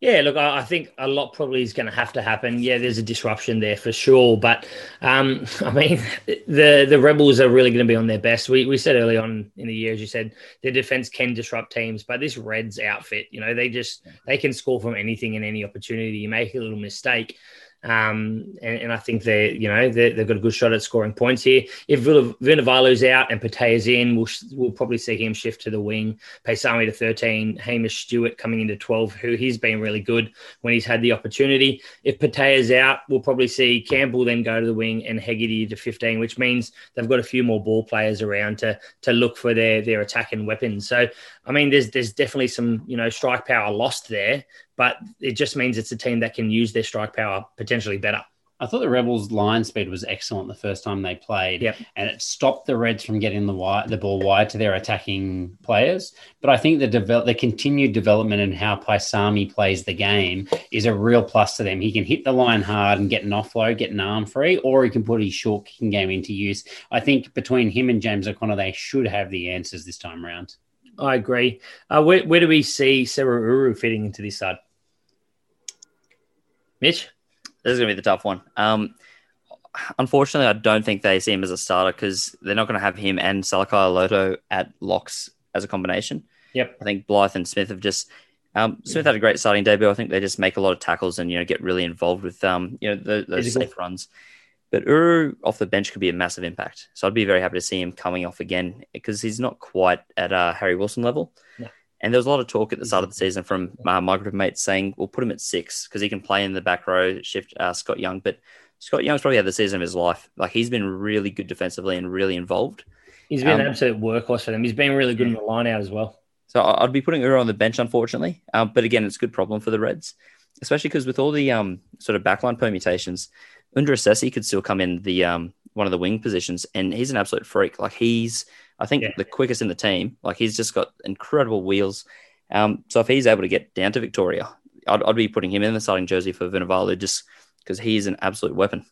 Yeah, look, I think a lot probably is going to have to happen. Yeah, there's a disruption there for sure, but um, I mean, the the rebels are really going to be on their best. We we said early on in the year, as you said, their defense can disrupt teams, but this Reds outfit, you know, they just they can score from anything and any opportunity. You make a little mistake, um, and, and, I think they, you know, they have got a good shot at scoring points here. If Vunivalu's out and Petaia's in, we'll, we'll probably see him shift to the wing. Paisami to 13, Hamish Stewart coming into 12, who he's been really good when he's had the opportunity. If Petaia's out, we'll probably see Campbell then go to the wing and Hegarty to 15, which means they've got a few more ball players around to to look for their their attacking weapons. So, I mean, there's there's definitely some, you know, strike power lost there, but it just means it's a team that can use their strike power potentially better. I thought the Rebels' line speed was excellent the first time they played, yep. and it stopped the Reds from getting the wide, the ball wide to their attacking players. But I think the develop, the continued development in how Paisami plays the game is a real plus to them. He can hit the line hard and get an offload, get an arm free, or he can put his short kicking game into use. I think between him and James O'Connor, they should have the answers this time around. I agree. Uh, where, where do we see Seru Uru fitting into this side? Mitch? This is going to be the tough one. Um, unfortunately, I don't think they see him as a starter because they're not going to have him and Salakaia-Loto at locks as a combination. Yep. I think Blyth and Smith have just. Um, Smith had a great starting debut. I think they just make a lot of tackles and you know get really involved with um you know the, those safe runs. But Uru off the bench could be a massive impact. So I'd be very happy to see him coming off again because he's not quite at uh, Harry Wilson level. Yeah. And there was a lot of talk at the start of the season from uh, my group of mates saying we'll put him at six because he can play in the back row, shift uh, Scott Young. But Scott Young's probably had the season of his life. Like he's been really good defensively and really involved. He's been um, an absolute workhorse for them. He's been really good in the line out as well. So I'd be putting her on the bench, unfortunately. Um, but again, it's a good problem for the Reds, especially because with all the um, sort of backline permutations, Undra Sessi could still come in the um, one of the wing positions, and he's an absolute freak. Like he's, I think, yeah. the quickest in the team. Like he's just got incredible wheels. Um, so if he's able to get down to Victoria, I'd, I'd be putting him in the starting jersey for Vunivalu just because he's an absolute weapon.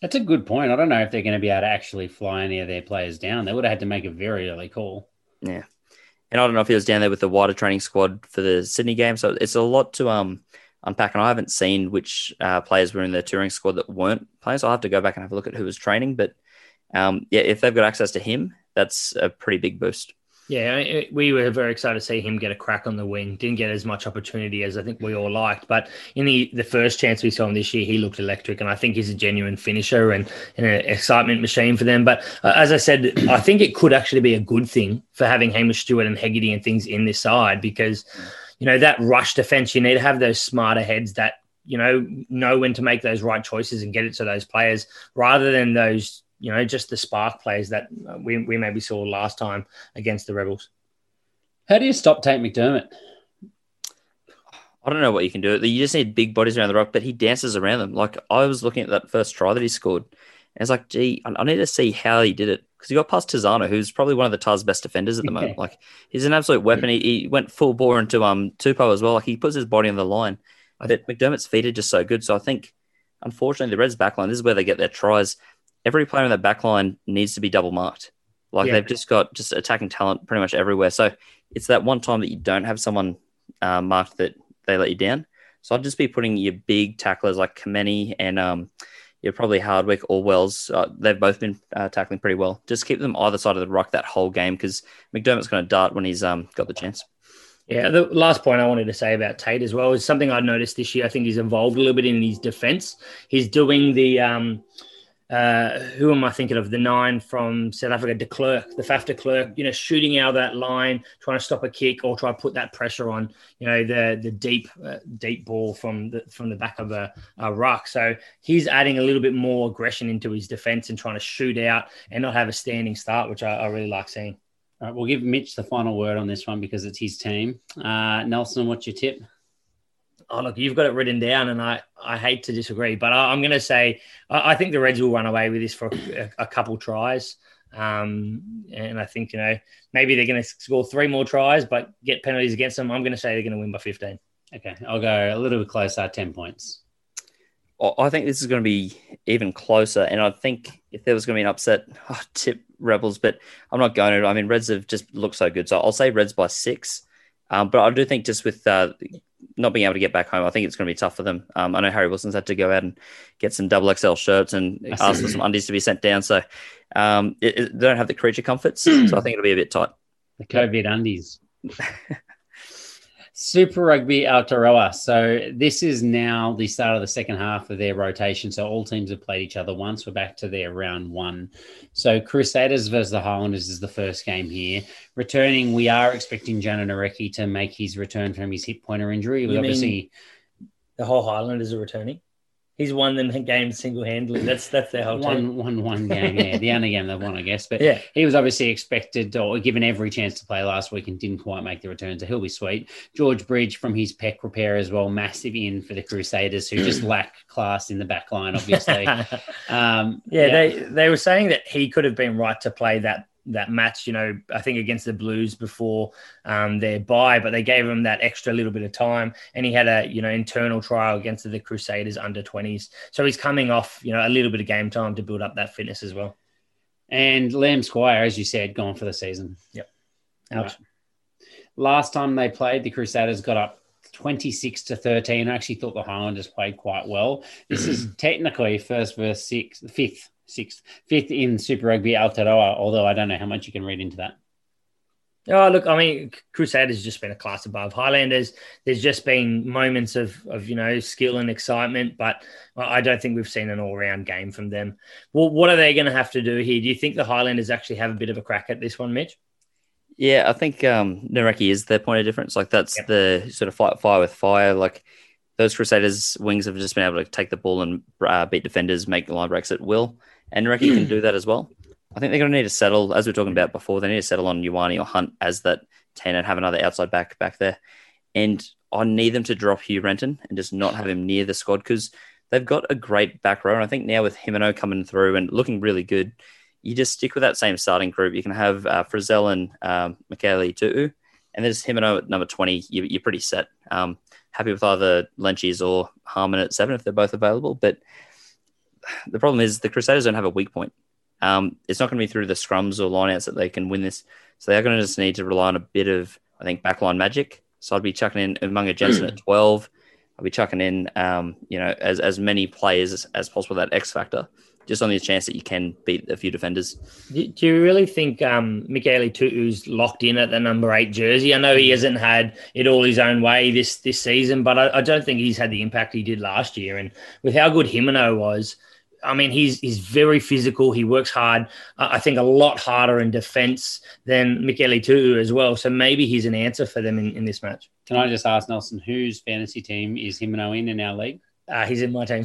That's a good point. I don't know if they're going to be able to actually fly any of their players down. They would have had to make a very early call. Yeah. And I don't know if he was down there with the wider training squad for the Sydney game. So it's a lot to um unpack. And I haven't seen which uh, players were in the touring squad that weren't players. I'll have to go back and have a look at who was training. But um, yeah, if they've got access to him, that's a pretty big boost. Yeah, we were very excited to see him get a crack on the wing. Didn't get as much opportunity as I think we all liked, but in the, the first chance we saw him this year, he looked electric, and I think he's a genuine finisher and, and an excitement machine for them. But uh, as I said, I think it could actually be a good thing for having Hamish Stewart and Hegarty and things in this side because, you know, that rush defense, you need to have those smarter heads that you know know when to make those right choices and get it to those players rather than those you know, just the spark plays that we, we maybe saw last time against the Rebels. How do you stop Tate McDermott? I don't know what you can do. You just need big bodies around the rock, but he dances around them. Like I was looking at that first try that he scored, and it's like, gee, I need to see how he did it because he got past Tizzano, who's probably one of the Tahs best defenders at the moment. Like he's an absolute weapon. He, he went full bore into um Tupou as well. Like he puts his body on the line. But McDermott's feet are just so good. So I think, unfortunately, the Reds backline this is where they get their tries every player in that back line needs to be double marked. Like yeah. they've just got just attacking talent pretty much everywhere. So it's that one time that you don't have someone uh, marked that they let you down. So I'd just be putting your big tacklers like Kameni and um, you're probably Hardwick or Wells. Uh, they've both been uh, tackling pretty well. Just keep them either side of the ruck that whole game because McDermott's going to dart when he's um, got the chance. Yeah, the last point I wanted to say about Tate as well is something I noticed this year. I think he's evolved a little bit in his defense. He's doing the um, uh, who am I thinking of? The nine from South Africa, de Klerk, the Faf de Klerk, you know, shooting out that line, trying to stop a kick or try to put that pressure on, you know, the the deep uh, deep ball from the from the back of a, a ruck. So he's adding a little bit more aggression into his defense and trying to shoot out and not have a standing start, which I, I really like seeing. All right, we'll give Mitch the final word on this one because it's his team. Uh, Nelson, what's your tip? Oh, look, you've got it written down, and I, I hate to disagree, but I, am going to say I, I, think the Reds will run away with this for a, a couple tries. Um, and I think, you know, maybe they're going to score three more tries, but get penalties against them. I'm going to say they're going to win by 15. Okay. I'll go a little bit closer, 10 points. I think this is going to be even closer. And I think if there was going to be an upset, oh, tip Rebels, but I'm not going to. I mean, Reds have just looked so good. So I'll say Reds by six. Um, but I do think just with uh, not being able to get back home, I think it's going to be tough for them. Um, I know Harry Wilson's had to go out and get some double XL shirts and ask for some undies to be sent down. So um, it, it, they don't have the creature comforts. so I think it'll be a bit tight. The COVID undies. Super Rugby Aotearoa. So this is now the start of the second half of their rotation. So all teams have played each other once. We're back to their round one. So Crusaders versus the Highlanders is the first game here. Returning, we are expecting Jona Nareki to make his return from his hip pointer injury. We obviously the whole Highlanders are returning. He's won them games single handedly. That's that's their whole one team. one one game. Yeah, the only game they won, I guess. But yeah, he was obviously expected or given every chance to play last week and didn't quite make the return. So he'll be sweet. George Bridge from his pec repair as well, massive in for the Crusaders who just lack class in the back line. Obviously, um, yeah, yeah, they they were saying that he could have been right to play that that match, you know, I think against the Blues before um, their bye, but they gave him that extra little bit of time, and he had a you know internal trial against the Crusaders under twenties, so he's coming off you know a little bit of game time to build up that fitness as well. And Liam Squire, as you said, gone for the season. Yep. Right. Last time they played, the Crusaders got up 26 to 13. I actually thought the Highlanders played quite well. This is technically first versus sixth, fifth sixth, fifth in Super Rugby Aotearoa, although I don't know how much you can read into that. Oh, look, I mean, Crusaders has just been a class above. Highlanders, there's just been moments of, of you know, skill and excitement, but I don't think we've seen an all round game from them. Well, what are they going to have to do here? Do you think the Highlanders actually have a bit of a crack at this one, Mitch? Yeah, I think um, Nareki is their point of difference. Like, that's yep. the sort of fight fire with fire. Like, those Crusaders wings have just been able to take the ball and uh, beat defenders, make line breaks at will, and Recce can do that as well. I think they're going to need to settle, as we are talking about before, they need to settle on Ioane or Hunt as that 10 and have another outside back back there. And I need them to drop Hugh Renton and just not have him near the squad because they've got a great back row. And I think now with Himeno coming through and looking really good, you just stick with that same starting group. You can have uh, Frizzell and um, Mikaele Tu'u, and there's Himeno at number 20. You, are pretty set. Um, happy with either Lentjes or Harmon at seven if they're both available. But the problem is the Crusaders don't have a weak point. Um, it's not going to be through the scrums or lineouts that they can win this. So they're going to just need to rely on a bit of, I think, backline magic. So I'd be chucking in Umaga Jensen at 12. I'll be chucking in, um, you know, as, as many players as, as possible, that X factor, just on the chance that you can beat a few defenders. Do, do you really think um, Mikaele Tu'u's locked in at the number eight jersey? I know he hasn't had it all his own way this this season, but I, I don't think he's had the impact he did last year. And with how good Himeno was, I mean, he's he's very physical. He works hard. Uh, I think a lot harder in defense than Mikaele Tu'u as well. So maybe he's an answer for them in, in this match. Can I just ask Nelson, whose fantasy team is Himeno in in our league? Uh, he's in my team.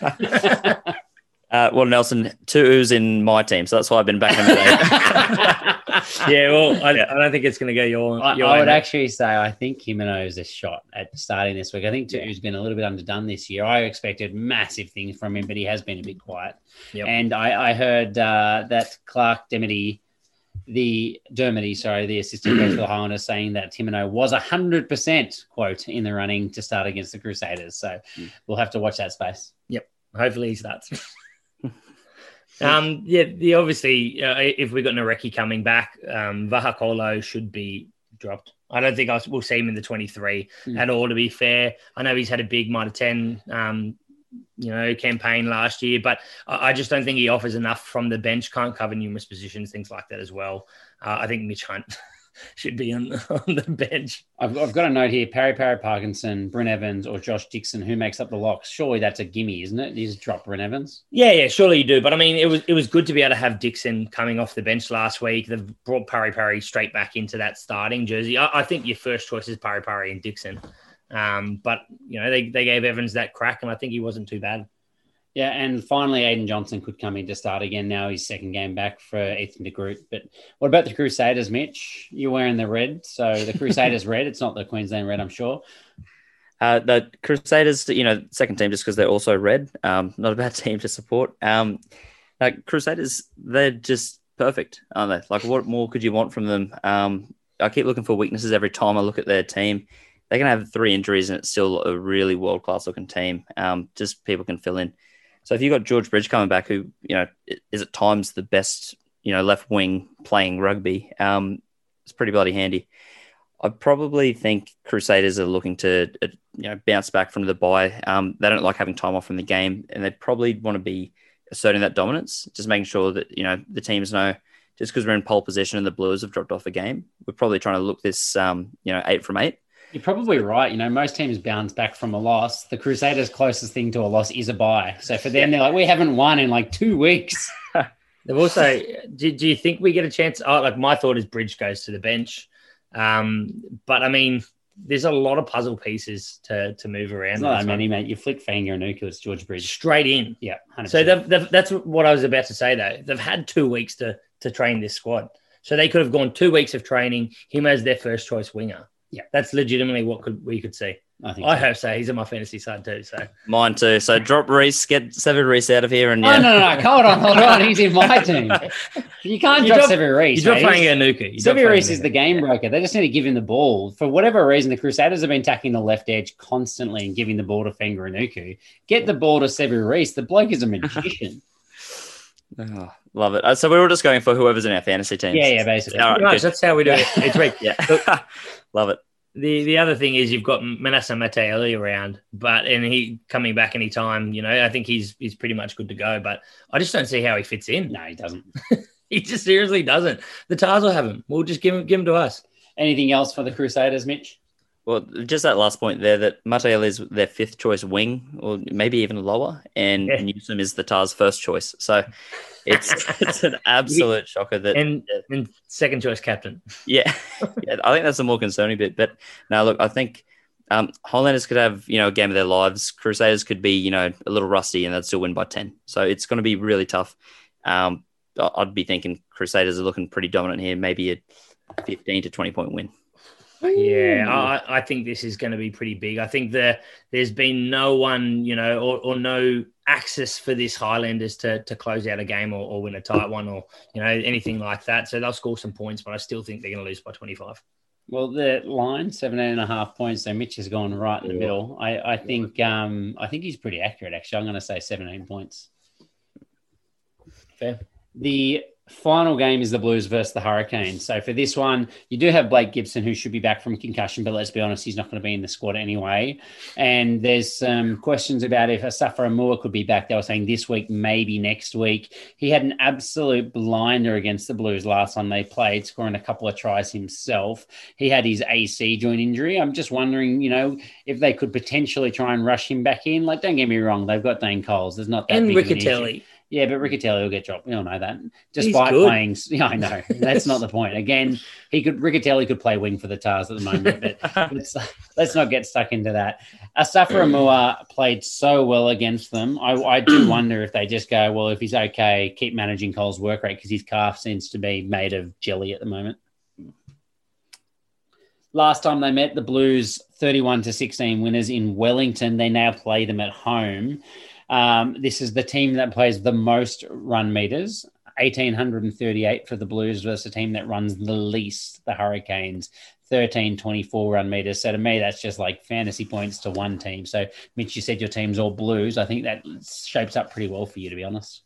Uh, well, Nelson, Tu'u's in my team, so that's why I've been back in the day. yeah, well, I, yeah. I, don't think it's going to go your. your I, I would actually say I think Himeno is a shot at starting this week. I think Tuu's has been a little bit underdone this year. I expected massive things from him, but he has been a bit quiet. Yep. And I, I heard uh, that Clarke Demity, the Dermody, sorry, the assistant coach for the Highlanders, saying that Himeno was a hundred percent quote in the running to start against the Crusaders. So mm. we'll have to watch that space. Yep. Hopefully he starts. Um, yeah, the obviously, uh, if we've got Nareki coming back, um, Vahakolo should be dropped. I don't think I will see him in the 23 mm. at all, to be fair. I know he's had a big Mitre 10, um, you know, campaign last year, but I, I, just don't think he offers enough from the bench. Can't cover numerous positions, things like that as well. Uh, I think Mitch Hunt should be on, on the bench. I've, I've, got a note here: Pari Pari Parkinson, Bryn Evans, or Josh Dixon. Who makes up the locks? Surely that's a gimme, isn't it? You just drop Bryn Evans. Yeah, yeah, surely you do. But I mean, it was it was good to be able to have Dixon coming off the bench last week. They've brought Pari Pari straight back into that starting jersey. I, I think your first choice is Pari Pari and Dixon. Um, but you know, they, they gave Evans that crack, and I think he wasn't too bad. Yeah, and finally, Ayden Johnstone could come in to start again. Now his second game back for Ethan de Groot. But what about the Crusaders, Mitch? You're wearing the red, so the Crusaders red. It's not the Queensland red, I'm sure. Uh, the Crusaders, you know, second team just because they're also red. Um, not a bad team to support. Um, like Crusaders, they're just perfect, aren't they? Like, what more could you want from them? Um, I keep looking for weaknesses every time I look at their team. They can have three injuries and it's still a really world class looking team. Um, just people can fill in. So if you've got George Bridge coming back, who you know is at times the best you know left wing playing rugby, um, it's pretty bloody handy. I probably think Crusaders are looking to uh, you know bounce back from the bye. Um, they don't like having time off from the game, and they probably want to be asserting that dominance, just making sure that you know the teams know just because we're in pole position and the Blues have dropped off a game, we're probably trying to look this um, you know eight from eight. You're probably right. You know, most teams bounce back from a loss. The Crusaders' closest thing to a loss is a bye. So for them, they're like, we haven't won in like two weeks. They've also, do, do you think we get a chance? Oh, like my thought is Bridge goes to the bench. Um, but I mean, there's a lot of puzzle pieces to to move around. not that many, mate. You flick Fainga'anuku, it's George Bridge straight in. Yeah, 100%. so they've, they've, that's what I was about to say. Though they've had two weeks to to train this squad, so they could have gone two weeks of training him as their first choice winger. Yeah, that's legitimately what could we could see. I think I so. hope so. He's in my fantasy side too. So mine too. So drop Reece, get Sevu Reece out of here, and yeah. No, no, no, hold on, hold on. He's in my team. You can't you drop, drop Sevu Reece. You drop Fainga'anuku. Sevu Reece is the game broker. They just need to give him the ball. For whatever reason, the Crusaders have been attacking the left edge constantly and giving the ball to Fainga'anuku. Get the ball to Sevu Reece. The bloke is a magician. Oh, love it. Uh, so we were just going for whoever's in our fantasy team. Yeah, yeah, basically. All right, that's how we do it each week. yeah, love it. The the other thing is you've got Manasa Mataele around, but and he coming back anytime. You know, I think he's he's pretty much good to go. But I just don't see how he fits in. No, he doesn't. he just seriously doesn't. The Tahs will have him. We'll just give him give him to us. Anything else for the Crusaders, Mitch? Well, just that last point there that Mataele is their fifth choice wing, or maybe even lower, and yeah. Newsome is the Tahs' first choice. So it's it's an absolute shocker that and, and second choice captain. Yeah, yeah, I think that's the more concerning bit. But now, look, I think Um, Highlanders could have, you know, a game of their lives. Crusaders could be, you know, a little rusty and they'd still win by 10. So it's going to be really tough. Um, I'd be thinking Crusaders are looking pretty dominant here, maybe a 15 to 20 point win. Yeah, I, I think this is going to be pretty big. I think that there's been no one, you know, or, or no access for this Highlanders to, to close out a game or, or win a tight one or, you know, anything like that. So they'll score some points, but I still think they're going to lose by 25. Well, the line 17 and a half points. So Mitch has gone right in the middle. I, I think um, I think he's pretty accurate. Actually, I'm going to say 17 points. Fair. The final game is the Blues versus the Hurricanes. So for this one, you do have Blake Gibson, who should be back from concussion, but let's be honest, he's not going to be in the squad anyway. And there's some questions about if Asafo Aumua could be back. They were saying this week, maybe next week. He had an absolute blinder against the Blues last time they played, scoring a couple of tries himself. He had his AC joint injury. I'm just wondering, you know, if they could potentially try and rush him back in. Like, don't get me wrong, they've got Dane Coles. There's not that And big of an issue. Yeah, but Riccitelli hmm. will get dropped. We all know that. Despite playing, yeah, I know that's not the point. Again, he could Riccitelli could play wing for the Tahs at the moment, but let's, let's not get stuck into that. Asafo Aumua played so well against them. I, I do wonder if they just go, well, if he's okay, keep managing Cole's work rate because his calf seems to be made of jelly at the moment. Last time they met, the Blues 31 to 16 winners in Wellington. They now play them at home. Um, this is the team that plays the most run meters, 1,838 for the Blues versus a team that runs the least, the Hurricanes, 1324 run meters. So to me, that's just like fantasy points to one team. So, Mitch, you said your team's all Blues. I think that shapes up pretty well for you, to be honest.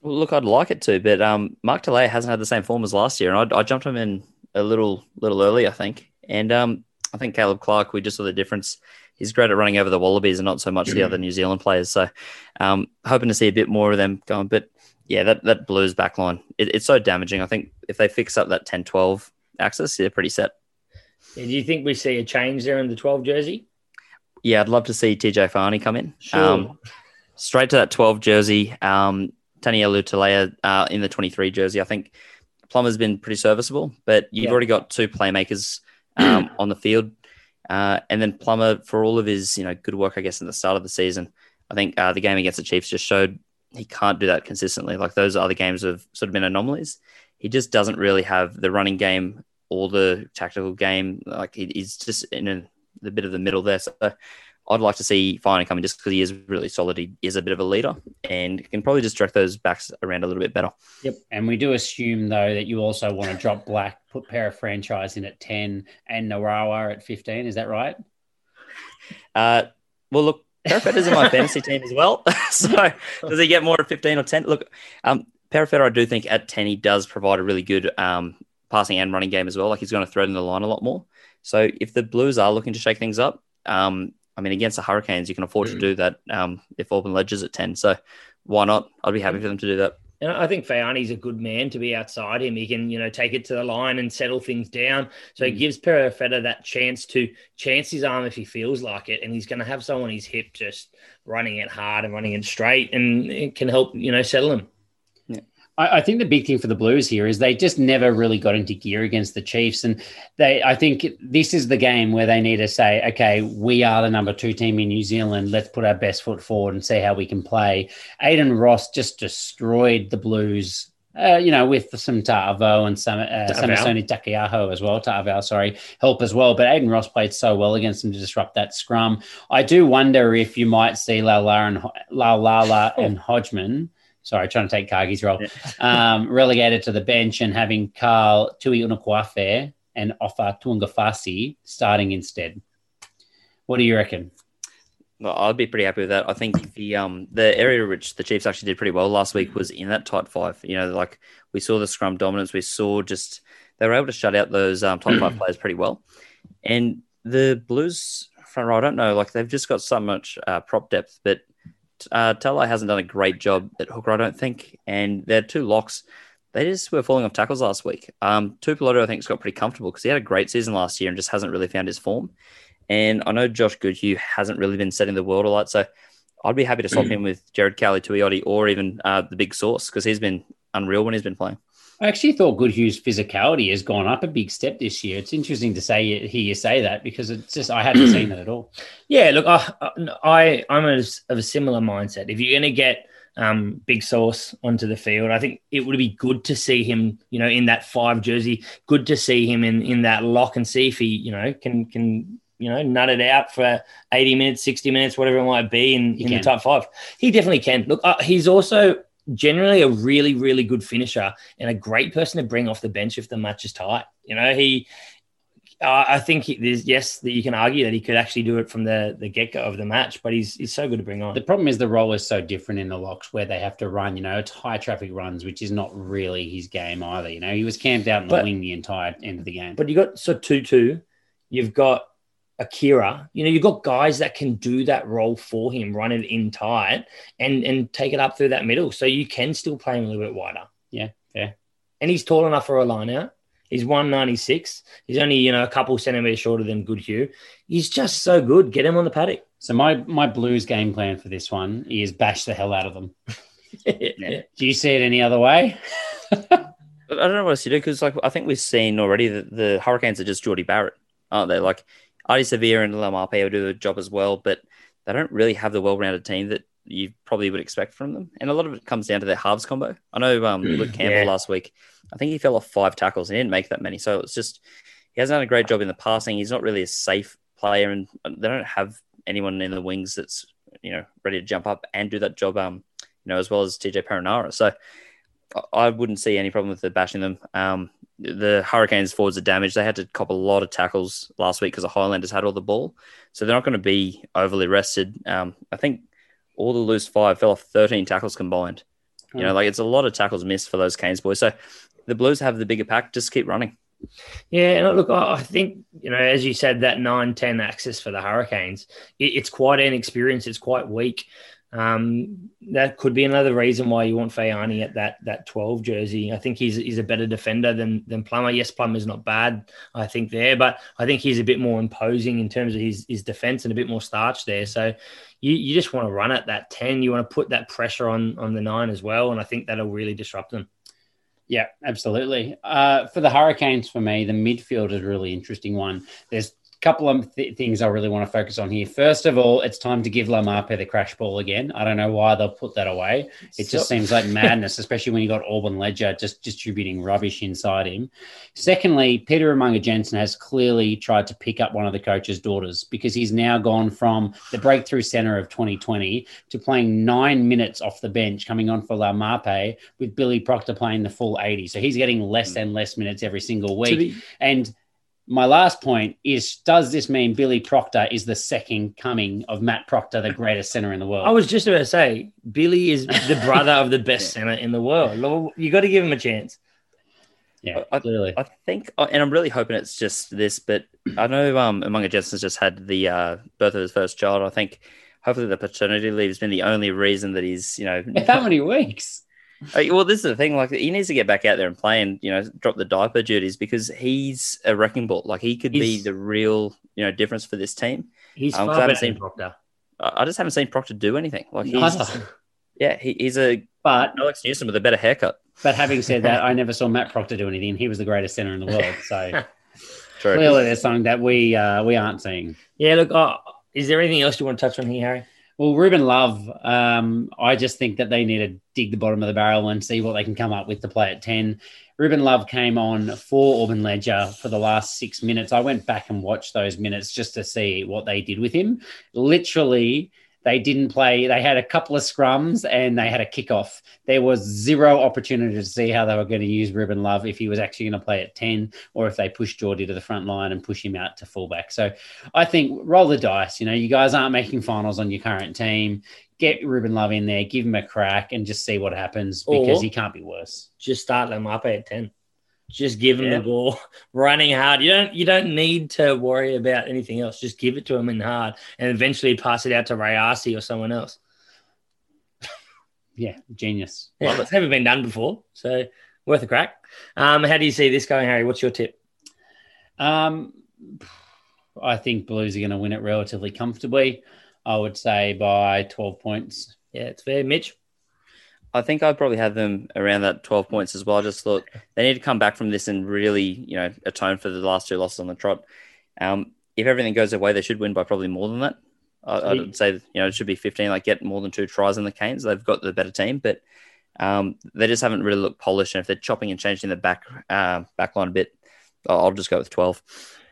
Well, look, I'd like it to, but um, Mark Telea hasn't had the same form as last year, and I, I jumped him in a little little early, I think. And um, I think Caleb Clarke, we just saw the difference. He's great at running over the Wallabies and not so much the other New Zealand players. So, um, hoping to see a bit more of them going. But yeah, that that Blues backline, it, it's so damaging. I think if they fix up that 10-12 axis, they're pretty set. Yeah, do you think we see a change there in the 12 jersey? Yeah, I'd love to see TJ Faiane come in. Sure. Um, straight to that 12 jersey. Um, Tanielu Tele'a uh, in the 23 jersey. I think Plummer's been pretty serviceable, but you've Yeah. already got two playmakers um, on the field. Uh, and then Plummer, for all of his you know good work, I guess, in the start of the season, I think uh, the game against the Chiefs just showed he can't do that consistently. Like those other games have sort of been anomalies. He just doesn't really have the running game or the tactical game. Like he, he's just in a, the bit of the middle there. So I'd like to see Faiane come in just because he is really solid. He is a bit of a leader and can probably just direct those backs around a little bit better. Yep. And we do assume, though, that you also want to drop Black, put Para Franchise in at 10 and Narawa at 15. Is that right? Uh, well, look, Perofeta is in my fantasy team as well. so does he get more at 15 or 10? Look, um, Perofeta, I do think at 10, he does provide a really good um, passing and running game as well. Like he's going to thread in the line a lot more. So if the Blues are looking to shake things up, um, I mean, against the Hurricanes, you can afford to hmm. do that um, if Orbyn Leger's at 10. So why not? I'd be happy hmm. for them to do that. And I think Faiane's a good man to be outside him. He can, you know, take it to the line and settle things down. So it hmm. gives Perofeta that chance to chance his arm if he feels like it. And he's going to have someone on his hip just running it hard and running it straight and it can help, you know, settle him. I, I think the big thing for the Blues here is they just never really got into gear against the Chiefs, and they. I think this is the game where they need to say, okay, we are the number two team in New Zealand. Let's put our best foot forward and see how we can play. Aidan Ross just destroyed the Blues. Uh, you know, with some Ta'avao and some uh, Ta'avao. Samisoni Taukei'aho as well. Ta'avao, sorry, help as well. But Aidan Ross played so well against them to disrupt that scrum. I do wonder if you might see Laulala and Laulala and Hodgman sorry, trying to take Cargie's role, um, relegated to the bench and having Karl Tu'inukuafe and Ofa Tu'ungafasi starting instead. What do you reckon? Well, I'd be pretty happy with that. I think the um the area which the Chiefs actually did pretty well last week was in that tight five. You know, like we saw the scrum dominance. We saw just they were able to shut out those um, top five players pretty well. And the Blues front row, I don't know, like they've just got so much uh, prop depth, but uh, Tala hasn't done a great job at hooker, I don't think. And their two locks, they just were falling off tackles last week. Um, Tuipulotu, I think, has got pretty comfortable because he had a great season last year and just hasn't really found his form. And I know Josh Goodhue hasn't really been setting the world a lot. So I'd be happy to swap him with Gerard Cowley-Tuioti or even uh, the big source because he's been unreal when he's been playing. I actually thought Goodhue's physicality has gone up a big step this year. It's interesting to say hear you say that because it's just I hadn't seen that at all. Yeah, look, I, I I'm of a similar mindset. If you're going to get um, Big source onto the field, I think it would be good to see him, you know, in that five jersey. Good to see him in in that lock and see if he, you know, can can you know, nut it out for 80 minutes, 60 minutes, whatever it might be in, in the top five. He definitely can. Look, uh, he's also generally a really, really good finisher and a great person to bring off the bench if the match is tight. You know, he, uh, I think he, there's yes that you can argue that he could actually do it from the the get go of the match, but he's he's so good to bring on. The problem is the role is so different in the locks where they have to run. You know, it's high traffic runs, which is not really his game either. You know, he was camped out in the wing the entire end of the game. But you got so two two, you've got Akira, you know, you've got guys that can do that role for him, run it in tight and and take it up through that middle. So you can still play him a little bit wider. Yeah, yeah. And he's tall enough for a line out. He's 196. He's only, you know, a couple centimeters shorter than Goodhue. He's just so good. Get him on the paddock. So my my Blues game plan for this one is bash the hell out of them. yeah. Do you see it any other way? I don't know what else you do because, like, I think we've seen already that the Hurricanes are just Jordie Barrett, aren't they? Like, Ardie Savea and Laumape will do a job as well, but they don't really have the well-rounded team that you probably would expect from them. And a lot of it comes down to their halves combo. I know um, mm, Luke Campbell yeah. last week, I think he fell off five tackles and he didn't make that many. So it's just, he hasn't done a great job in the passing. He's not really a safe player and they don't have anyone in the wings that's, you know, ready to jump up and do that job, um, you know, as well as TJ Perenara. So I wouldn't see any problem with the bashing them. Um, the Hurricanes forwards are damaged. They had to cop a lot of tackles last week because the Highlanders had all the ball. So they're not going to be overly rested. Um, I think all the loose five fell off 13 tackles combined. You know, like it's a lot of tackles missed for those Canes boys. So the Blues have the bigger pack. Just keep running. Yeah, and look, I think you know, as you said, that 9-10 axis for the Hurricanes, it's quite an experience. It's quite weak. Um, that could be another reason why you want Faiane at that that 12 jersey. I think he's he's a better defender than than Plummer. Yes, Plummer's not bad, I think there, but I think he's a bit more imposing in terms of his his defense and a bit more starch there. So you, you just want to run at that 10. You want to put that pressure on on the nine as well, and I think that'll really disrupt them. Yeah, absolutely. Uh, for the Hurricanes, for me, the midfield is really interesting one. There's couple of th- things I really want to focus on here. First of all, it's time to give Laumape the crash ball again. I don't know why they'll put that away. It so- just seems like madness, especially when you got Orbyn Leger just distributing rubbish inside him. Secondly, Peter Umaga Jensen has clearly tried to pick up one of the coach's daughters because he's now gone from the breakthrough center of 2020 to playing nine minutes off the bench, coming on for Laumape with Billy Proctor playing the full 80. So he's getting less mm. and less minutes every single week. Be- and my last point is does this mean Billy Proctor is the second coming of Matt Proctor, the greatest center in the world? I was just about to say, Billy is the brother of the best center in the world. You got to give him a chance. Yeah, I, clearly. I think, and I'm really hoping it's just this, but I know um, Umaga Jensen's just had the uh, birth of his first child. I think hopefully the paternity leave has been the only reason that he's, you know, how many weeks? Uh, well, this is the thing. Like, he needs to get back out there and play, and you know, drop the diaper duties because he's a wrecking ball. Like, he could he's, be the real, you know, difference for this team. He's um, far better seen, Proctor. I just haven't seen Proctor do anything. Like, he's, yeah, he, he's a but Alex Newsome with a better haircut. But having said that, I never saw Matt Proctor do anything. He was the greatest center in the world. So clearly, there's something that we uh, we aren't seeing. Yeah. Look, uh, is there anything else you want to touch on here, Harry? Well, Ruben Love, um, I just think that they need to dig the bottom of the barrel and see what they can come up with to play at 10. Ruben Love came on for Orbyn Leger for the last six minutes. I went back and watched those minutes just to see what they did with him. Literally, they didn't play. They had a couple of scrums and they had a kickoff. There was zero opportunity to see how they were going to use Ruben Love if he was actually going to play at 10 or if they push Jordie to the front line and push him out to fullback. So I think roll the dice. You know, you guys aren't making finals on your current team. Get Ruben Love in there, give him a crack, and just see what happens because or he can't be worse. Just start them up at 10 just give him yeah. the ball running hard. You don't you don't need to worry about anything else. Just give it to him in hard, and eventually pass it out to Rayasi or someone else. yeah, genius. Yeah, it's never been done before, so worth a crack. Um, how do you see this going, Harry? What's your tip? Um, I think Blues are going to win it relatively comfortably. I would say by twelve points. Yeah, it's fair, Mitch. I think I'd probably have them around that 12 points as well. I just thought they need to come back from this and really, you know, atone for the last two losses on the trot. Um, if everything goes their way, they should win by probably more than that. I, would say, you know, it should be 15, like get more than two tries in the Canes. They've got the better team, but um, they just haven't really looked polished. And if they're chopping and changing the back uh, back line a bit, I'll, I'll just go with 12.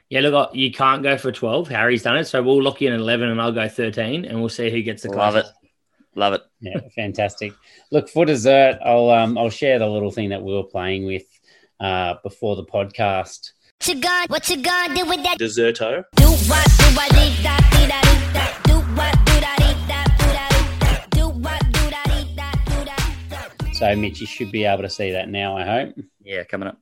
Yeah, look, you can't go for 12. Harry's done it. So we'll lock you in 11 and I'll go 13 and we'll see who gets the Love closest. it. Love it. Yeah, fantastic. Look for dessert. I'll um I'll share the little thing that we were playing with uh before the podcast. What you gonna, what you gonna do with that? Deserto. Do what, do what. Do what, do da, dee da, do da. Do what, do da, dee da, do da, da. So Mitch, you should be able to see that now, I hope. Yeah, coming up.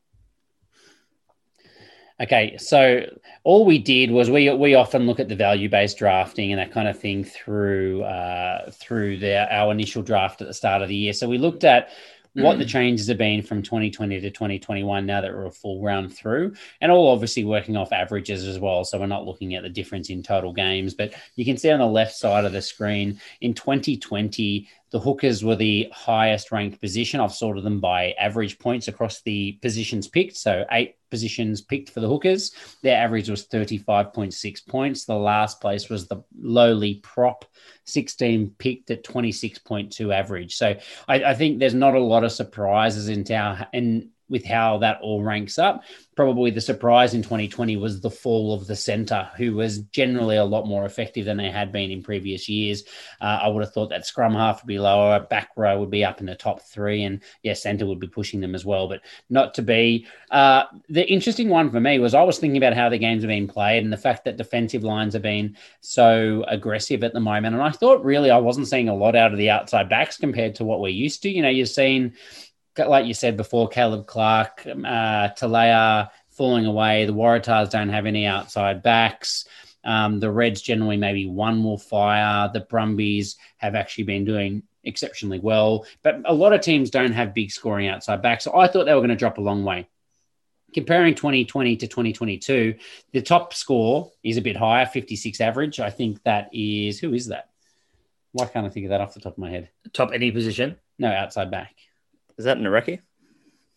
Okay, so all we did was we we often look at the value based drafting and that kind of thing through uh, through the, our initial draft at the start of the year. So we looked at what the changes have been from 2020 to 2021 now that we're a full round through and all obviously working off averages as well so we're not looking at the difference in total games but you can see on the left side of the screen in 2020 the hookers were the highest ranked position. I've sorted them by average points across the positions picked. So eight positions picked for the hookers. Their average was 35.6 points. The last place was the lowly prop 16 picked at 26.2 average. So I, I think there's not a lot of surprises in our in with how that all ranks up. Probably the surprise in 2020 was the fall of the center, who was generally a lot more effective than they had been in previous years. Uh, I would have thought that scrum half would be lower, back row would be up in the top three, and yeah, center would be pushing them as well, but not to be. Uh, the interesting one for me was I was thinking about how the games have been played and the fact that defensive lines have been so aggressive at the moment. And I thought really I wasn't seeing a lot out of the outside backs compared to what we're used to. You know, you're seeing like you said before, Caleb Clarke, uh, Telea falling away. The Waratahs don't have any outside backs. Um, the Reds generally maybe one will fire. The Brumbies have actually been doing exceptionally well, but a lot of teams don't have big scoring outside backs. So I thought they were going to drop a long way. Comparing 2020 to 2022, the top score is a bit higher, 56 average. I think that is who is that? Why can't I think of that off the top of my head? Top any position. No, outside back. Is that Nareki?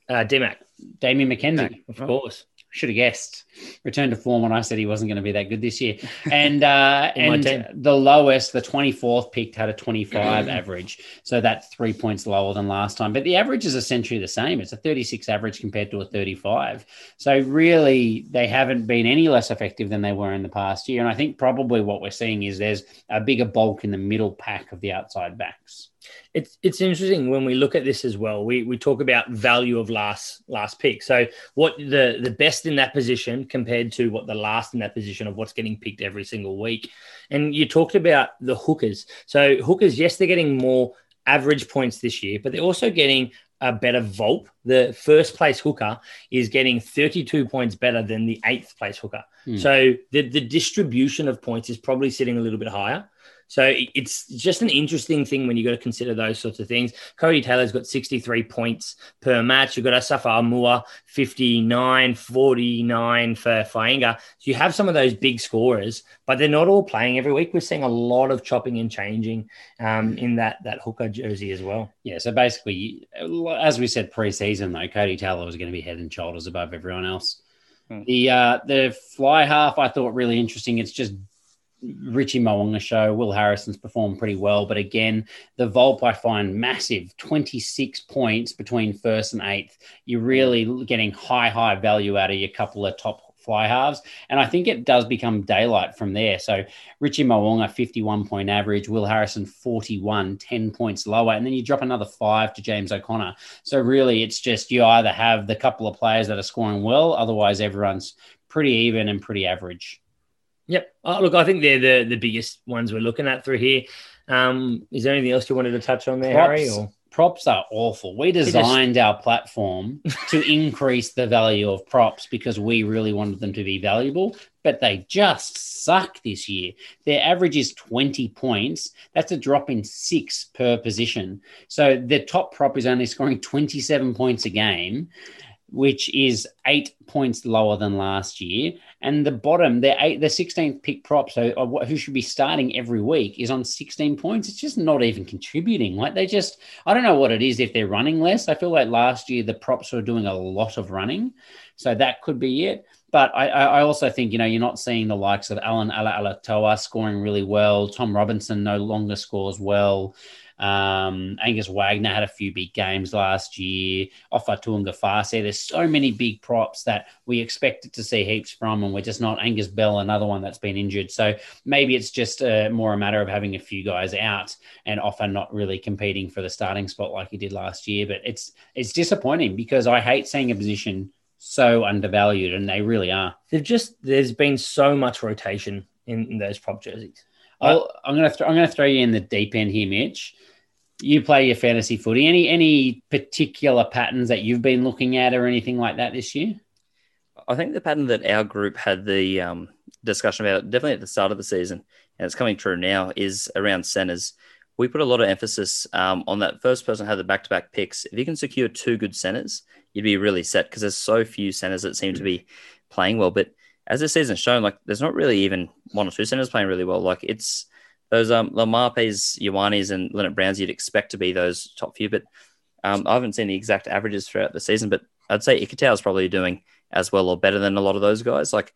Uh, DMAC, Damian McKenzie. of course. should have guessed. Returned to form when I said he wasn't going to be that good this year. And uh, and the lowest, the 24th picked had a 25 average. So that's three points lower than last time. But the average is essentially the same. It's a 36 average compared to a 35. So really, they haven't been any less effective than they were in the past year. And I think probably what we're seeing is there's a bigger bulk in the middle pack of the outside backs. It's it's interesting when we look at this as well. We we talk about value of last last pick. So what the the best in that position compared to what the last in that position of what's getting picked every single week. And you talked about the hookers. So hookers, yes, they're getting more average points this year, but they're also getting a better VOLP. The first place hooker is getting 32 points better than the eighth place hooker. Hmm. So the, the distribution of points is probably sitting a little bit higher. So it's just an interesting thing when you've got to consider those sorts of things. Cody Taylor's got 63 points per match. You've got Asafo Aumua, 59, 49 for Fainga'a. So you have some of those big scorers, but they're not all playing every week. We're seeing a lot of chopping and changing um, in that, that hooker jersey as well. Yeah, so basically, as we said pre-season, though, Cody Taylor was going to be head and shoulders above everyone else. Hmm. The uh, the fly half I thought really interesting. It's just Richie Mo'unga show. Will Harrison's performed pretty well, but again, the VOLP I find massive. Twenty six points between first and eighth. You're really getting high high value out of your couple of top fly halves, and I think it does become daylight from there. So Richie Mo'unga, 51 point average, Will Harrison, 41, 10 points lower. And then you drop another five to James O'Connor. So really, it's just you either have the couple of players that are scoring well, otherwise, everyone's pretty even and pretty average. Yep. Oh, look, I think they're the, the biggest ones we're looking at through here. Um, is there anything else you wanted to touch on there, Harry? Props, Or? props are awful. We just- designed our platform to increase the value of props because we really wanted them to be valuable, but they just suck this year. Their average is 20 points. That's a drop in six per position. So the top prop is only scoring 27 points a game. Which is eight points lower than last year. And the bottom, the eight, the 16th pick prop, so uh, who should be starting every week, is on 16 points. It's just not even contributing. Like they just, I don't know what it is if they're running less. I feel like last year the props were doing a lot of running, so that could be it. But I, I also think you know you're not seeing the likes of Allan Alaalatoa scoring really well. Tom Robertson no longer scores well. Um, Angus Wagner had a few big games last year. Ofa Tu'ungafasi. There's so many big props that we expected to see heaps from, and we're just not. Angus Bell, another one that's been injured. So maybe it's just uh, more a matter of having a few guys out and often not really competing for the starting spot like he did last year. But it's it's disappointing because I hate seeing a position so undervalued, and they really are. They've just there's been so much rotation in, in those prop jerseys. I'll, I'm gonna th- I'm gonna throw you in the deep end here, Mitch. You play your fantasy footy. Any any particular patterns that you've been looking at or anything like that this year? I think the pattern that our group had the um, discussion about definitely at the start of the season, and it's coming true now, is around centers. We put a lot of emphasis um, on that first person had the back to back picks. If you can secure two good centers, you'd be really set because there's so few centers that seem to be playing well. But as the season's shown, like there's not really even one or two centers playing really well. Like it's those um Laumapes, Ioanes, and Lienert-Browns you'd expect to be those top few. But um, I haven't seen the exact averages throughout the season, but I'd say Ikitau is probably doing as well or better than a lot of those guys. Like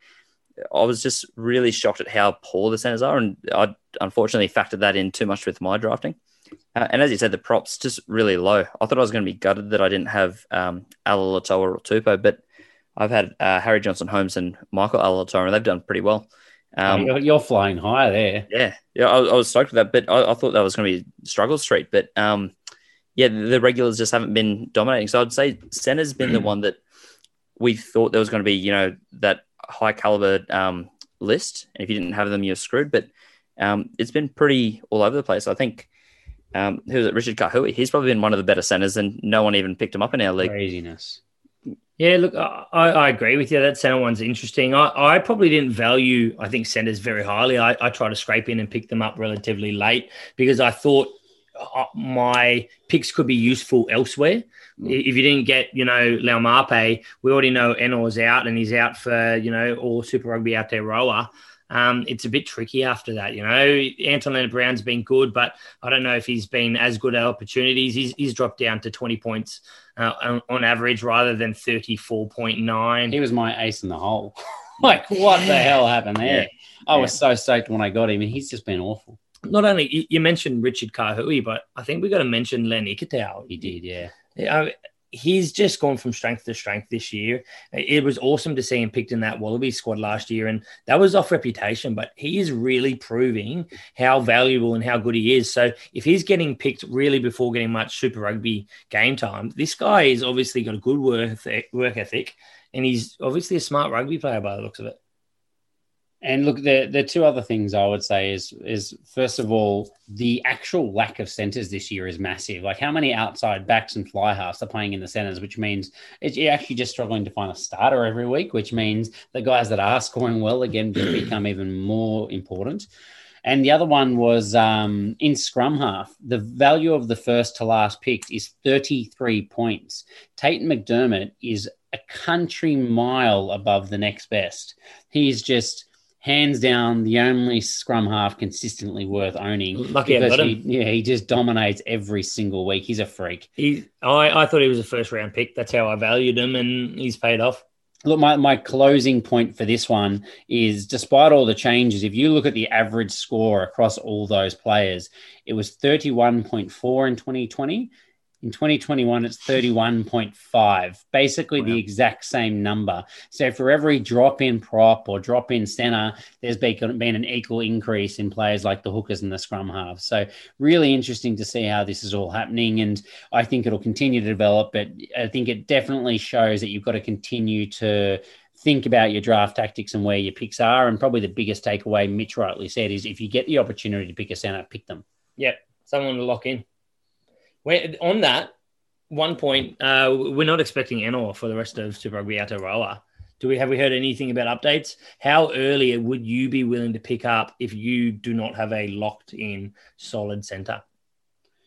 I was just really shocked at how poor the centers are, and I unfortunately factored that in too much with my drafting. Uh, and as you said, the props just really low. I thought I was going to be gutted that I didn't have um, Alaalatoa or Tupou, but I've had uh, Harry Johnson Holmes and Michael Alaalatoa, and they've done pretty well. Um, you're, you're flying higher there. yeah, yeah, I, I was stoked with that, but I, I thought that was going to be struggle street. But um, yeah, the, the regulars just haven't been dominating. So I'd say center's been the one that we thought there was going to be, you know, that high caliber um, list. And if you didn't have them, you're screwed. But um, it's been pretty all over the place. I think um, who was it? Richard Kahui. He's probably been one of the better centers, and no one even picked him up in our league. Craziness. Yeah, look, I, I agree with you. That center one's interesting. I, I probably didn't value, I think, centers very highly. I, I tried to scrape in and pick them up relatively late because I thought uh, my picks could be useful elsewhere. If you didn't get, you know, Laumape, we already know Ennor's out and he's out for, you know, all Super Rugby Aotearoa. Um, it's a bit tricky after that, you know. Anton Lienert-Brown's been good, but I don't know if he's been as good at opportunities. He's, he's dropped down to 20 points uh, on, on average rather than 34.9. He was my ace in the hole. like, what the hell happened there? Yeah. I was so stoked when I got him, and he's just been awful. Not only you, mentioned Richard Kahui, but I think we got to mention Len Ikitau. He did, yeah. Yeah, I- he's just gone from strength to strength this year. It was awesome to see him picked in that Wallaby squad last year, and that was off reputation. But he is really proving how valuable and how good he is. So if he's getting picked really before getting much Super Rugby game time, this guy has obviously got a good work work ethic, and he's obviously a smart rugby player by the looks of it. And look, the the two other things I would say is is first of all, the actual lack of centers this year is massive. Like how many outside backs and fly halves are playing in the centers, which means it's, you're actually just struggling to find a starter every week, which means the guys that are scoring well again just become even more important. And the other one was um, in scrum half. The value of the first to last pick is 33 points. Tate McDermott is a country mile above the next best. He's just hands down the only scrum half consistently worth owning. Lucky I because got he, yeah, he just dominates every single week. He's a freak. He, I, I thought he was a first round pick. That's how I valued him, and he's paid off. Look, my, my closing point for this one is despite all the changes, if you look at the average score across all those players, it was 31.4 in 2020. In 2021, it's 31.5, basically the exact same number. So for every drop in prop or drop in center, there's been, been an equal increase in players like the hookers and the scrum halves. So really interesting to see how this is all happening. And I think it'll continue to develop, but I think it definitely shows that you've got to continue to think about your draft tactics and where your picks are. And probably the biggest takeaway, Mitch rightly said, is if you get the opportunity to pick a center, pick them. Yep, someone to lock in. On that one point, uh, we're not expecting Ennor for the rest of Super Rugby Aotearoa. Do we have we heard anything about updates? How early would you be willing to pick up if you do not have a locked in solid center?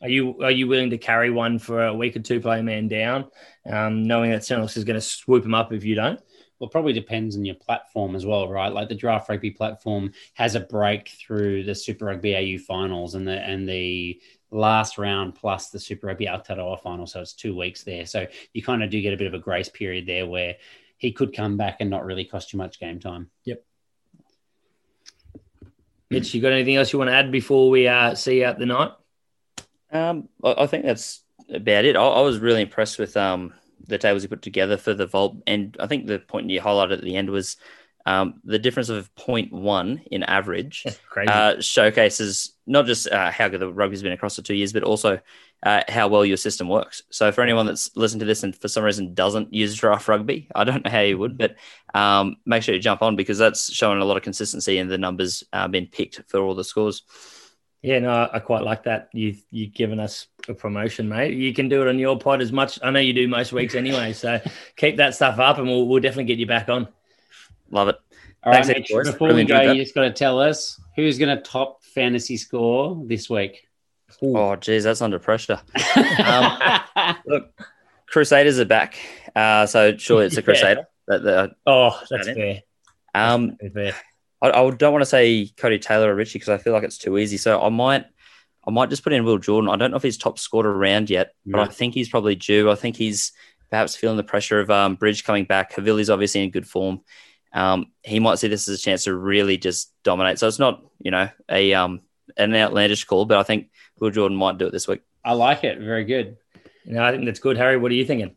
Are you are you willing to carry one for a week or two, play a man down, um, knowing that Senos is going to swoop him up if you don't? Well, probably depends on your platform as well, right? Like the Draft Rugby platform has a break through the Super Rugby AU finals and the and the last round plus the Super Rugby Aotearoa final, so it's two weeks there. So you kind of do get a bit of a grace period there where he could come back and not really cost you much game time. Yep. Mitch, you got anything else you want to add before we uh, see you out the night? Um, I, I think that's about it. I, I was really impressed with um the tables he put together for the vault, and I think the point you highlighted at the end was um the difference of 0.1 in average uh, showcases not just uh, how good the rugby's been across the two years, but also uh, how well your system works. So for anyone that's listened to this and for some reason doesn't use draft rugby, I don't know how you would, but um, make sure you jump on because that's showing a lot of consistency in the numbers uh, being picked for all the scores. Yeah, no, I quite like that. You you've given us a promotion, mate. You can do it on your pod as much. I know you do most weeks anyway, so keep that stuff up, and we'll we'll definitely get you back on. Love it. All Thanks, right, Mitch, before Really we go, that. you just got to tell us who's going to top fantasy score this week. Oh, geez, that's under pressure. Um, look, Crusaders are back, uh, so surely it's a Yeah. Crusader. That, that, Oh, that's That fair. um, That's fair. I, I don't want to say Cody Taylor or Richie because I feel like it's too easy. So I might, I might just put in Will Jordan. I don't know if he's top scored around yet, but I think he's probably due. I think he's perhaps feeling the pressure of um, Bridge coming back. Havili's obviously in good form. Um, he might see this as a chance to really just dominate. So it's not, you know, a um, an outlandish call, but I think Will Jordan might do it this week. I like it. Very good. No, I think that's good, Harry. What are you thinking?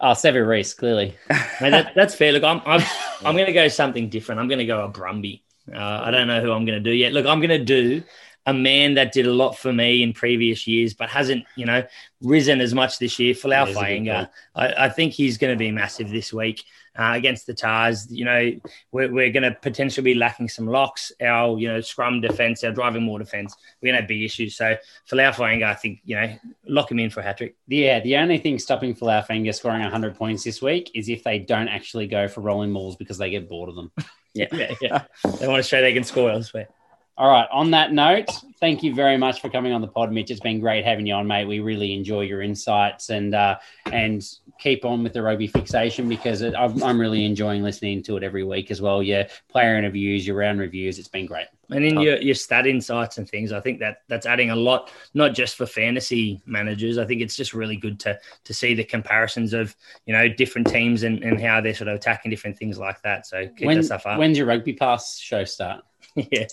Oh, Sevu Reece, clearly. Mate, that, that's fair. Look, I'm I'm, I'm going to go something different. I'm going to go a Brumby. Uh, I don't know who I'm going to do yet. Look, I'm going to do a man that did a lot for me in previous years, but hasn't, you know, risen as much this year. Folau That is a good Fainga'a. I, I think he's going to be massive this week uh, against the Tahs. You know, we're, we're going to potentially be lacking some locks. Our, you know, scrum defense, our driving maul defense, we're going to have big issues. So Folau Fainga'a, I think, you know, lock him in for a hat trick. Yeah, the only thing stopping Folau Fainga'a scoring 100 points this week is if they don't actually go for rolling balls because they get bored of them. Yeah, yeah. they want to show they can score elsewhere. All right. On that note, thank you very much for coming on the pod, Mitch. It's been great having you on, mate. We really enjoy your insights and uh, and keep on with the rugby fixation because it, I'm, I'm really enjoying listening to it every week as well. Your player interviews, your round reviews. It's been great. And in your, your stat insights and things, I think that that's adding a lot, not just for fantasy managers. I think it's just really good to to see the comparisons of you know different teams and, and how they're sort of attacking different things like that. So keep When, that stuff up. when's your rugby pass show start? yeah.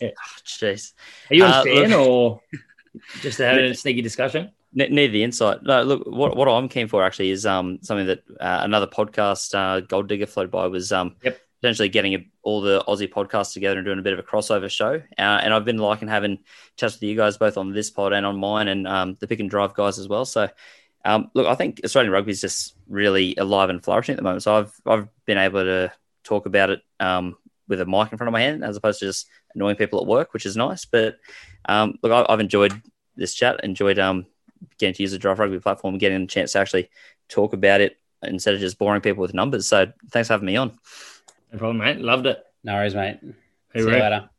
Jeez. Are you a Uh, fan or just having a sneaky discussion? Ne- Need the insight. No, look, what, what I'm keen for actually is um something that uh, another podcast, uh, Gold Digger, floated by was um Yep. potentially getting a, all the Aussie podcasts together and doing a bit of a crossover show. Uh, and I've been liking having chats with you guys both on this pod and on mine and um the pick and drive guys as well. So. Um, look, I think Australian rugby is just really alive and flourishing at the moment. So I've I've been able to talk about it um, with a mic in front of my hand as opposed to just annoying people at work, which is nice. But um, look, I, I've enjoyed this chat, enjoyed um, getting to use the Draft Rugby platform, getting a chance to actually talk about it instead of just boring people with numbers. So thanks for having me on. No problem, mate. Loved it. No worries, mate. See you Hoorah. later.